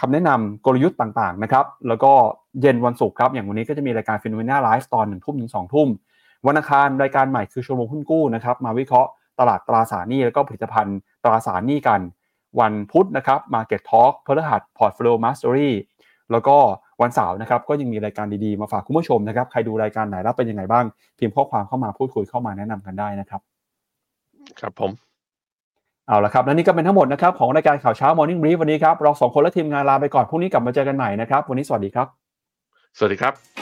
[SPEAKER 2] คำแนะนำกลยุทธ์ต่างๆนะครับแล้วก็เย็นวันศุกร์ครับอย่างวันนี้ก็จะมีรายการฟิโนเมนาไลฟ์ตอนหนึ่งทุ่มถึงสองทุ่ม วันอังคารรายการใหม่คือชั่วโมงหุ้นกู้นะครับมาวิเคราะห์ตลาดตราสารหนี้แล้วก็ผลิตภัณฑ์ตราสารหนี้กัน วันพุธนะครับ Market Talk พฤหัส Portfolio Mastery แล้วก็วันเสาร์นะครับก็ยังมีรายการดีๆ มาฝากคุณผู้ชมนะครับ ใครดูรายการไหนแล้วเป็นยังไงบ้าง พิมพ์ข้อความเข้ามาพูดคุยเข้ามาแนะนำกันได้นะครับ
[SPEAKER 3] ครับผม
[SPEAKER 2] เอาละครับและนี่ก็เป็นทั้งหมดนะครับของรายการข่าวเช้า Morning Brief วันนี้ครับเราสองคนและทีมงานลาไปก่อนพรุ่งนี้กลับมาเจอกันใหม่นะครับวันนี้สวัสดีครับ
[SPEAKER 3] สวัสดีครับ